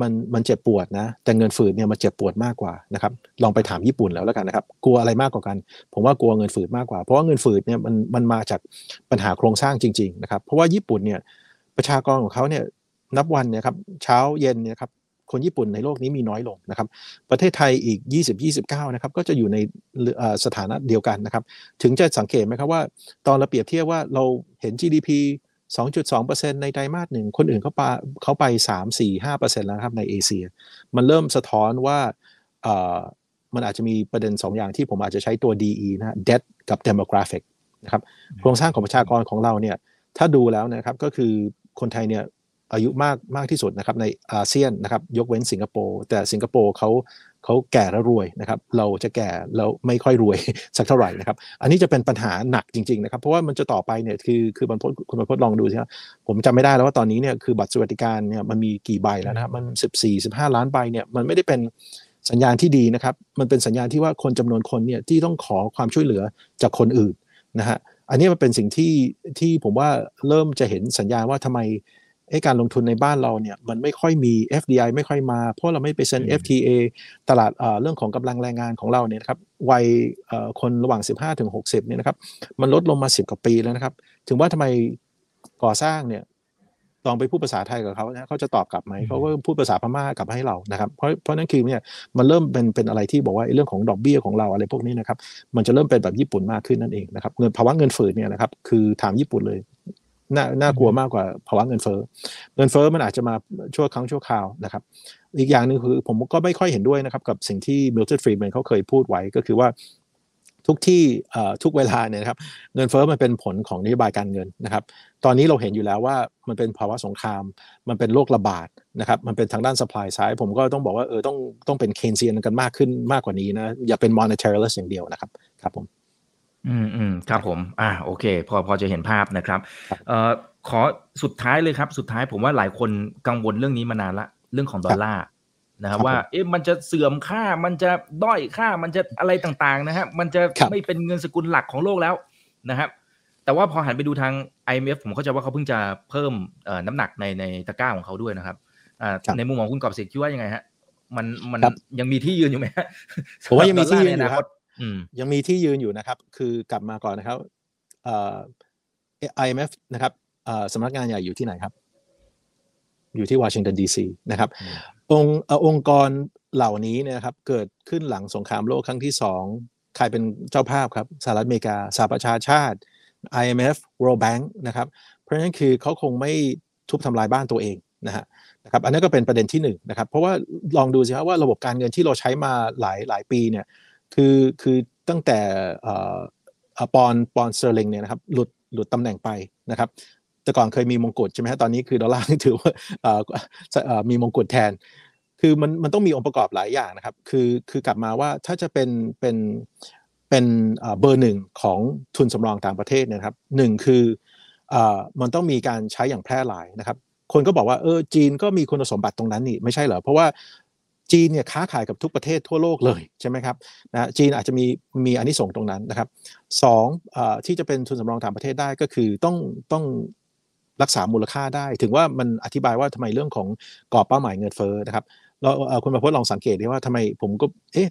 มันมันเจ็บปวดนะ แต่เงินฝืดเนี่ยมันเจ็บปวดมากกว่านะครับลองไปถามญี่ปุ่นแล้วแล้วกันนะครับ กลัวอะไรมากกว่ากัน ผมว่ากลัวเงินฝืดมากกว่า เพราะว่าเงินฝืดเนี่ยมันมันมาจากปัญหาโครงสร้างจริง ๆ นะครับ เพราะว่าญี่ปุ่นเนี่ยประชากรของเขาเนี่ยนับวันเนี่ยครับเช้าเย็นเนี่ยครับ คนญี่ปุ่นในโลกนี้มีน้อยลงนะครับ ประเทศไทยอีก 20-29 นะครับ ก็จะอยู่ในสถานะเดียวกันนะครับ ถึงจะสังเกตไหมครับว่า ตอนเราเปรียบเทียบว่าเราเห็น GDP 2.2%ในไตรมาสหนึ่งคนอื่นเขาไปเขาไป 3 4 5%แล้วครับในเอเชีย มันเริ่มสะท้อนว่ามันอาจจะมีประเด็น 2 อย่างที่ผมอาจจะใช้ตัว DE นะ debt กับ demographic นะครับ โครงสร้างของประชากรของเราเนี่ย ถ้าดูแล้วนะครับ ก็คือคนไทยเนี่ย อายุมากมากที่สุดนะครับในอาเซียนนะครับยกเว้นสิงคโปร์แต่สิงคโปร์เขาเขาแก่แล้วรวยนะครับเราจะแก่แล้วไม่ค่อยรวยสักเท่าไหร่นะครับอันนี้จะเป็นปัญหาหนักจริงๆนะครับเพราะว่ามันจะต่อไปเนี่ยคือคือบรรพคุณบรรพลองดูสิครับผมจำไม่ได้แล้วว่าตอนนี้เนี่ยคือบัตรสวัสดิการเนี่ยมันมีกี่ใบแล้วนะครับมัน14 15 ล้านใบเนี่ยมันไม่ได้เป็นสัญญาณที่ดีนะครับ มันเป็นสัญญาณที่ว่าคนจำนวนคนเนี่ยที่ต้องขอความช่วยเหลือจากคนอื่นนะฮะอันนี้มันเป็นสิ่งที่ที่ผมว่าเริ่มจะเห็นสัญญาณว่าทำไม การลงทุนในบ้านเราเนี่ยมันไม่ค่อยมี FDI ไม่ค่อยมา เพราะเราไม่ไปเซ็น FTA ตลาดเรื่องของกำลังแรงงานของเราเนี่ยครับวัยคนระหว่าง 15ถึง60เนี่ยนะครับมันลดลงมา 10 กว่าปีแล้วนะครับถึงว่าทำไมก่อสร้างเนี่ยลองไปพูดภาษาไทยกับเขานะเขาจะตอบกลับไหมเขาก็พูดภาษาพม่ากลับให้เรานะครับ เพราะเพราะนั้นคือเนี่ยมันเริ่มเป็นเป็นอะไรที่บอกว่าเรื่องของดอกเบี้ยของเราอะไรพวกนี้นะครับ มันจะเริ่มเป็นแบบญี่ปุ่นมากขึ้นนั่นเองนะครับเงินภาวะเงินฝืดเนี่ยนะครับคือถามญี่ปุ่นเลย น่าน่ากลัวมากกว่าภาวะเงินเฟ้อเงินเฟ้อมันอาจจะมาชั่วครั้งชั่วคราวนะครับอีกอย่างหนึ่งคือผมก็ไม่ค่อยเห็นด้วยนะครับกับสิ่งที่มิลตันฟรีแมนเขาเคยพูดไว้ก็คือว่าทุกที่ทุกเวลาเนี่ยครับเงินเฟ้อมันเป็นผลของนโยบายการเงินนะครับตอนนี้เราเห็นอยู่แล้วว่ามันเป็นภาวะสงคราม มันเป็นโรคระบาดนะครับมันเป็นทางด้าน supply side ผมก็ต้องบอกว่าเออต้องต้องเป็นเคนเซียนกันมากขึ้นมากกว่านี้นะอย่าเป็น monetaryless อย่างเดียวนะครับครับผม อืมอืมครับผม อ่าโอเค พอพอจะเห็นภาพนะครับ เอ่อขอสุดท้ายเลยครับ สุดท้ายผมว่าหลายคนกังวลเรื่องนี้มานานละ เรื่องของดอลลาร์นะครับว่า เอ๊ะมันจะเสื่อมค่ามันจะด้อยค่ามันจะอะไรต่างๆนะฮะมันจะไม่เป็นเงินสกุลหลักของโลกแล้วนะครับ แต่ว่าพอหันไปดูทาง IMF ผมเข้าใจว่าเขาเพิ่งจะเพิ่มน้ำหนักในในตะกร้าของเขาด้วยนะครับในมุมของคุณกอบสิทธิ์คิดว่ายังไงฮะมันมันยังมีที่ยืนอยู่ไหมผมว่ายังมีที่ยืนอยู่ครับ ยังมีที่ยืนอยู่นะครับ คือกลับมาก่อนนะครับเอ่อ IMF นะครับสำนักงานใหญ่อยู่ที่ไหนครับ อยู่ที่วอชิงตันดีซีนะครับ องค์องค์กรเหล่านี้เนี่ยครับ เกิดขึ้นหลังสงครามโลกครั้งที่สองใครเป็นเจ้าภาพครับสหรัฐอเมริกาสหประชาชาติ IMF World Bank นะครับ เพราะฉะนั้นคือเขาคงไม่ทุบทำลายบ้านตัวเองนะฮะนะครับอันนั้นก็เป็นประเด็นที่1นนะครับเพราะว่าลองดูสิครับว่าระบบการเงินที่เราใช้มาหลายหลายปีเนี่ย คือคือตั้งแต่ปอนปอนเซอร์ลิงเนี่ยนะครับหลุดหลุดตำแหน่งไปนะครับแต่ก่อนเคยมีมงกุฎใช่ไหมฮะตอนนี้คือดอลลาร์ถือว่ามีมงกุฎแทน คือมันมันต้องมีองค์ประกอบหลายอย่างนะครับ คือคือกลับมาว่าถ้าจะเป็นเป็นเป็นเบอร์หนึ่งของทุนสำรองต่างประเทศนะครับหนึ่งคือมันต้องมีการใช้อย่างแพร่หลายนะครับ คนก็บอกว่าเออจีนก็มีคุณสมบัติตรงนั้นนี่ไม่ใช่เหรอเพราะว่า จีนเนี่ยค้าขายกับทุกประเทศทั่วโลกเลยใช่ไหมครับนะจีนอาจจะมีมีอันนี้ส่งตรงนั้นนะครับสองอที่จะเป็นทุนสำรองต่างประเทศได้ก็คือต้องต้องรักษามูลค่าได้ ถึงว่ามันอธิบายว่าทำไมเรื่องของกรอบเป้าหมายเงินเฟ้อนะครับเราคุณประพจน์ลองสังเกตดีว่าทำไมผมก็เอ๊ะ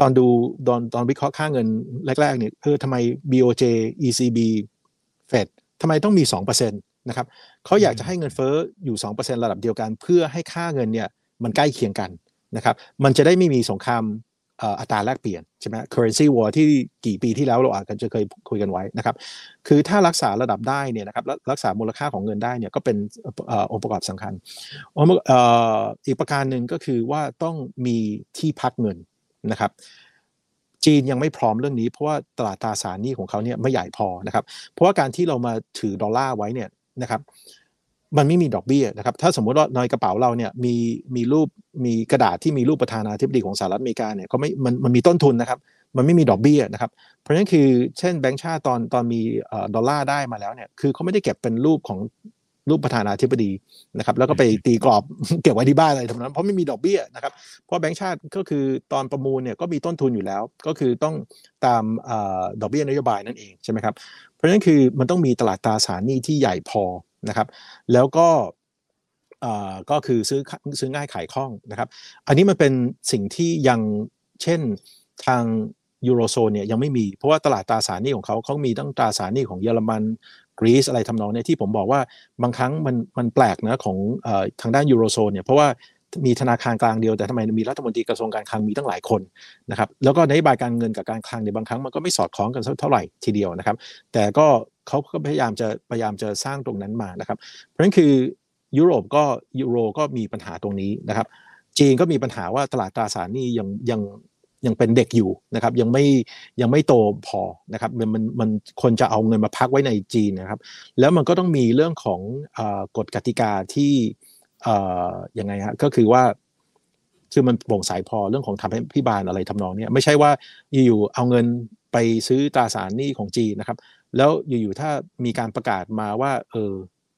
ตอนดูตอนตอนวิเคราะห์ค่าเงินแรกๆเนี่ยเออทำไม BOJ ECB Fed ทำไมต้องมี 2%นะครับเขาอยากจะให้เงินเฟ้ออยู่ 2%ระดับเดียวกัน เพื่อให้ค่าเงินเนี่ยมันใกล้เคียงกัน นะครับมันจะได้ไม่มีสงครามอัตราแลกเปลี่ยนใช่ไหม currency war ที่กี่ปีที่แล้วเราอาจจะเคยคุยกันไว้นะครับ คือถ้ารักษาระดับได้เนี่ยนะครับรักษามูลค่าของเงินได้เนี่ยก็เป็นองค์ประกอบสำคัญอีกประการหนึ่งก็คือว่าต้องมีที่พักเงินนะครับ จีนยังไม่พร้อมเรื่องนี้ เพราะว่าตลาดตราสารหนี้ของเขาเนี่ยไม่ใหญ่พอนะครับ เพราะว่าการที่เรามาถือดอลลาร์ไว้เนี่ยนะครับ มันไม่มีดอกเบี้ยนะครับ ถ้าสมมติว่าในกระเป๋าเราเนี่ยมีมีรูปมีกระดาษที่มีรูปประธานาธิบดีของสหรัฐอเมริกาเนี่ยก็ไม่มันมันมีต้นทุนนะครับ มันไม่มีดอกเบี้ยนะครับ เพราะฉะนั้นคือเช่นแบงก์ชาติตอนตอนมีดอลลาร์ได้มาแล้วเนี่ยคือเขาไม่ได้เก็บเป็นรูปของรูปประธานาธิบดีนะครับ แล้วก็ไปตีกรอบเก็บไว้ที่บ้านอะไรทำนั้นเพราะไม่มีดอกเบี้ยนะครับ เพราะแบงก์ชาติก็คือตอนประมูลเนี่ยก็มีต้นทุนอยู่แล้ว ก็คือต้องตามดอกเบี้ยนโยบายนั่นเองใช่ไหมครับเพราะฉะนั้นคือมันต้องมีตลาดตราสารหนี้ที่ใหญ่พอ นะครับ แล้วก็ก็คือซื้อซื้อง่ายขายคล่องนะครับ อันนี้มันเป็นสิ่งที่ยังเช่นทางยูโรโซนเนี่ยยังไม่มี เพราะว่าตลาดตราสารหนี้ของเขาเขามีตั้งตราสารหนี้ของเยอรมันกรีซอะไรทำนองเนี่ยที่ผมบอกว่าบางครั้งมันมันแปลกนะของทางด้านยูโรโซนเนี่ยเพราะว่า มีธนาคารกลางเดียวแต่ทำไมมีรัฐมนตรีกระทรวงการคลังมีตั้งหลายคนนะครับแล้วก็นโยบายการเงินกับการคลังในบางครั้งมันก็ไม่สอดคล้องกันเท่าไหร่ทีเดียวนะครับ แต่ก็เขาก็พยายามจะพยายามจะสร้างตรงนั้นมานะครับ เพราะฉะนั้นคือยุโรปก็ยูโรก็มีปัญหาตรงนี้นะครับ จีนก็มีปัญหาว่าตลาดตราสารนี้ยังยังยังเป็นเด็กอยู่นะครับยังไม่ยังไม่โตพอนะครับมันมันมันคนจะเอาเงินมาพักไว้ในจีนนะครับ แล้วมันก็ต้องมีเรื่องของอกฎกติกาที่ อยังไงฮะก็คือว่า คือมันโปร่งใสพอเรื่องของทำให้พิบาลอะไรทำนองนี้ไม่ใช่ว่าอยู่ๆเอาเงินไปซื้อตราสารหนี้ของจีนนะครับ แล้วอยู่ๆถ้ามีการประกาศมาว่า เออ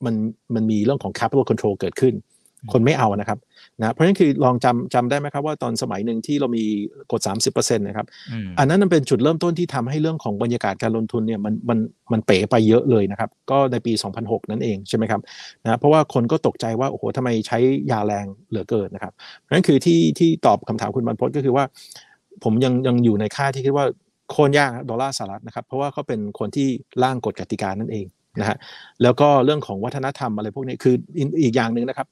มันมันมีเรื่องของ capital control เกิดขึ้น คนไม่เอานะครับนะเพราะฉะนั้นคือลองจำจำได้ไหมครับว่าตอนสมัยหนึ่งที่เรามีกด30%นะครับอันนั้นมันเป็นจุดเริ่มต้นที่ทำให้เรื่องของบรรยากาศการลงทุนเนี่ยมันมันมันเป๋ไปเยอะเลยนะครับก็ในปี 2006 นั่นเองใช่ไหมครับนะเพราะว่าคนก็ตกใจว่าโอ้โหทำไมใช้ยาแรงเหลือเกินนะครับเพราะฉะนั้นคือที่ที่ตอบคำถามคุณบรรพศก็คือว่า ผมยังยังอยู่ในค่าที่คิดว่าโค่นยากดอลลาร์สหรัฐนะครับเพราะว่าเขาเป็นคนที่ร่างกฎกติกานั่นเองนะฮะแล้วก็เรื่องของวัฒนธรรมอะไรพวกนี้คืออีกอย่างหนึ่งนะครับ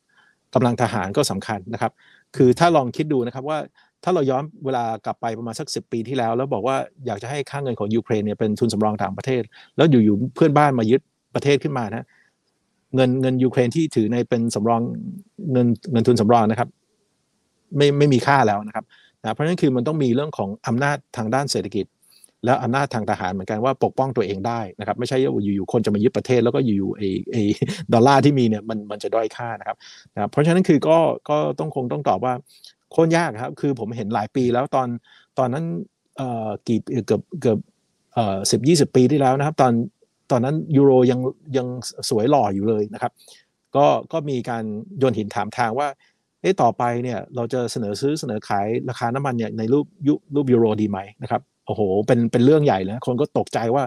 กำลังทหารก็สำคัญนะครับ คือถ้าลองคิดดูนะครับว่าถ้าเราย้อนเวลากลับไปประมาณสักสิปีที่แล้ว แล้วบอกว่าอยากจะให้ค่าเงินของยูเครนเนี่ยเป็นทุนสำรองต่างประเทศ แล้วอยู่ๆเพื่อนบ้านมายึดประเทศขึ้นมานะเงินเงินยูเครนที่ถือในเป็นสำรองเงินเงินทุนสำรองนะครับ ไม่ไม่มีค่าแล้วนะครับนะเพราะฉะนั้นคือมันต้องมีเรื่องของอำนาจทางด้านเศรษฐกิจ แล้วอำนาจทางทหารเหมือนกันว่าปกป้องตัวเองได้นะครับไม่ใช่อยู่ๆคนจะมายึดประเทศแล้วก็อยู่ๆไอ้ไอ้ดอลลาร์ที่มีเนี่ยมันมันจะด้อยค่านะครับนะเพราะฉะนั้นคือก็ก็ต้องคงต้องตอบว่าโค่นยากครับคือผมเห็นหลายปีแล้วตอนตอนนั้นเอ่อกี่เกือบเกือบเอ่อสิบยี่สิบปีที่แล้วนะครับ ตอนตอนนั้นยูโรยังยังสวยหล่ออยู่เลยนะครับ ก็ก็มีการโยนหินถามทางว่าเอ๊ะต่อไปเนี่ยเราจะเสนอซื้อเสนอขายราคาน้ำมันเนี่ยในรูปยุรูปยูโรดีไหมนะครับ โอ้โหเป็นเป็นเรื่องใหญ่เลยคนก็ตกใจว่า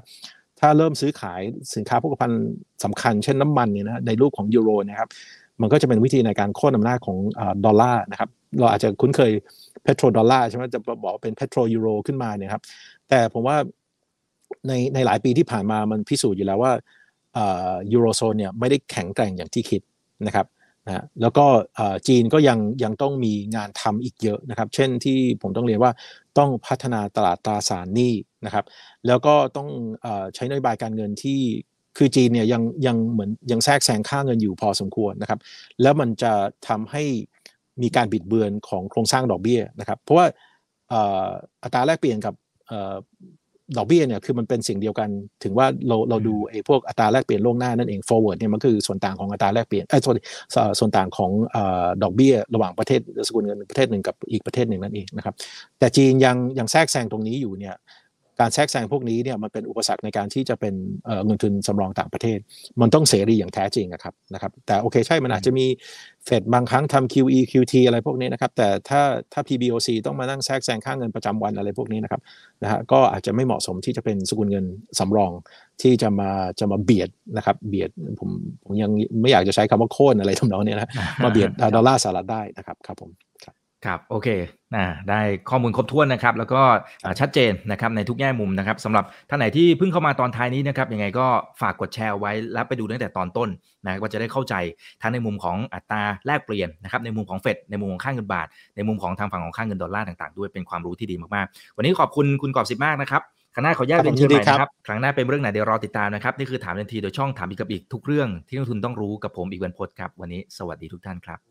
ถ้าเริ่มซื้อขายสินค้าโภคภัณฑ์สำคัญเช่นน้ำมันเนี่ยนะในรูปของยูโรนะครับมันก็จะเป็นวิธีในการโค่นอำนาจของดอลลาร์นะครับเราอาจจะคุ้นเคย petrodollar ใช่ไหมจะบอกเป็น petroeuro ขึ้นมาเนี่ยครับแต่ผมว่าในในหลายปีที่ผ่านมามันพิสูจน์อยู่แล้วว่ายูโรโซนเนี่ยไม่ได้แข็งแกร่งอย่างที่คิดนะครับ นะแล้วก็จีนก็ยังยังต้องมีงานทำอีกเยอะนะครับ เช่นที่ผมต้องเรียนว่าต้องพัฒนาตลาดตราสารหนี้นะครับ แล้วก็ต้องใช้นโยบายการเงินที่คือจีนเนี่ยยังยังเหมือนยังแทรกแซงค่าเงินอยู่พอสมควรนะครับ แล้วมันจะทำให้มีการบิดเบือนของโครงสร้างดอกเบี้ยนะครับ เพราะว่าอัตราแลกเปลี่ยนกับ ดอกเบี้ยเนี่ยคือมันเป็นสิ่งเดียวกัน ถึงว่าเราเราดูไอ้พวกอัตราแลกเปลี่ยนล่วงหน้านั่นเอง forward เนี่ยมันคือส่วนต่างของอัตราแลกเปลี่ยนไอ้ส่วนส่วนต่างของดอกเบี้ยระหว่างประเทศสกุลเงินประเทศหนึ่งกับอีกประเทศหนึ่งนั่นเองนะครับแต่จีนยังยังแทรกแซงตรงนี้อยู่เนี่ย การแทรกแซงพวกนี้เนี่ยมันเป็นอุปสรรคในการที่จะเป็นเงินทุนสำรองต่างประเทศ มันต้องเสรีอย่างแท้จริงนะครับนะครับแต่โอเคใช่มันอาจจะมีเฟดบางครั้งทำ QE QT อะไรพวกนี้นะครับแต่ถ้าถ้า PBOC ต้องมานั่งแทรกแซงค่าเงินประจำวันอะไรพวกนี้นะครับนะฮะก็อาจจะไม่เหมาะสมที่จะเป็นสกุลเงินสำรองที่จะมาจะมาเบียดนะครับเบียดผมผมยังไม่อยากจะใช้คำว่าโค่นอะไรทำนองนี้นะมาเบียดดอลลาร์สหรัฐได้นะครับครับผมครับ โอเคนะได้ข้อมูลครบถ้วนนะครับ แล้วก็ชัดเจนนะครับในทุกแง่มุมนะครับสำหรับท่านไหนที่เพิ่งเข้ามาตอนท้ายนี้นะครับยังไงก็ฝากกดแชร์ไว้แล้วไปดูตั้งแต่ตอนต้นนะก็จะได้เข้าใจทั้งในมุมของอัตราแลกเปลี่ยนนะครับในมุมของเฟดในมุมของค่าเงินบาท ในมุมของทางฝั่งของค่าเงินดอลลาร์ต่างๆด้วยเป็นความรู้ที่ดีมากๆ วันนี้ขอบคุณคุณกอบสิทธิ์มากนะครับคณะขอแยกเป็นเชิญใหม่นะครับ ครั้งหน้าเป็นเรื่องไหนเดี๋ยวรอติดตามนะครับ นี่คือถามทันทีโดยช่องถามอีกกับอีกทุกเรื่องที่นักทุนต้องรู้กับผมอีกวันพศครับ วันนี้สวัสดีทุกท่านครับ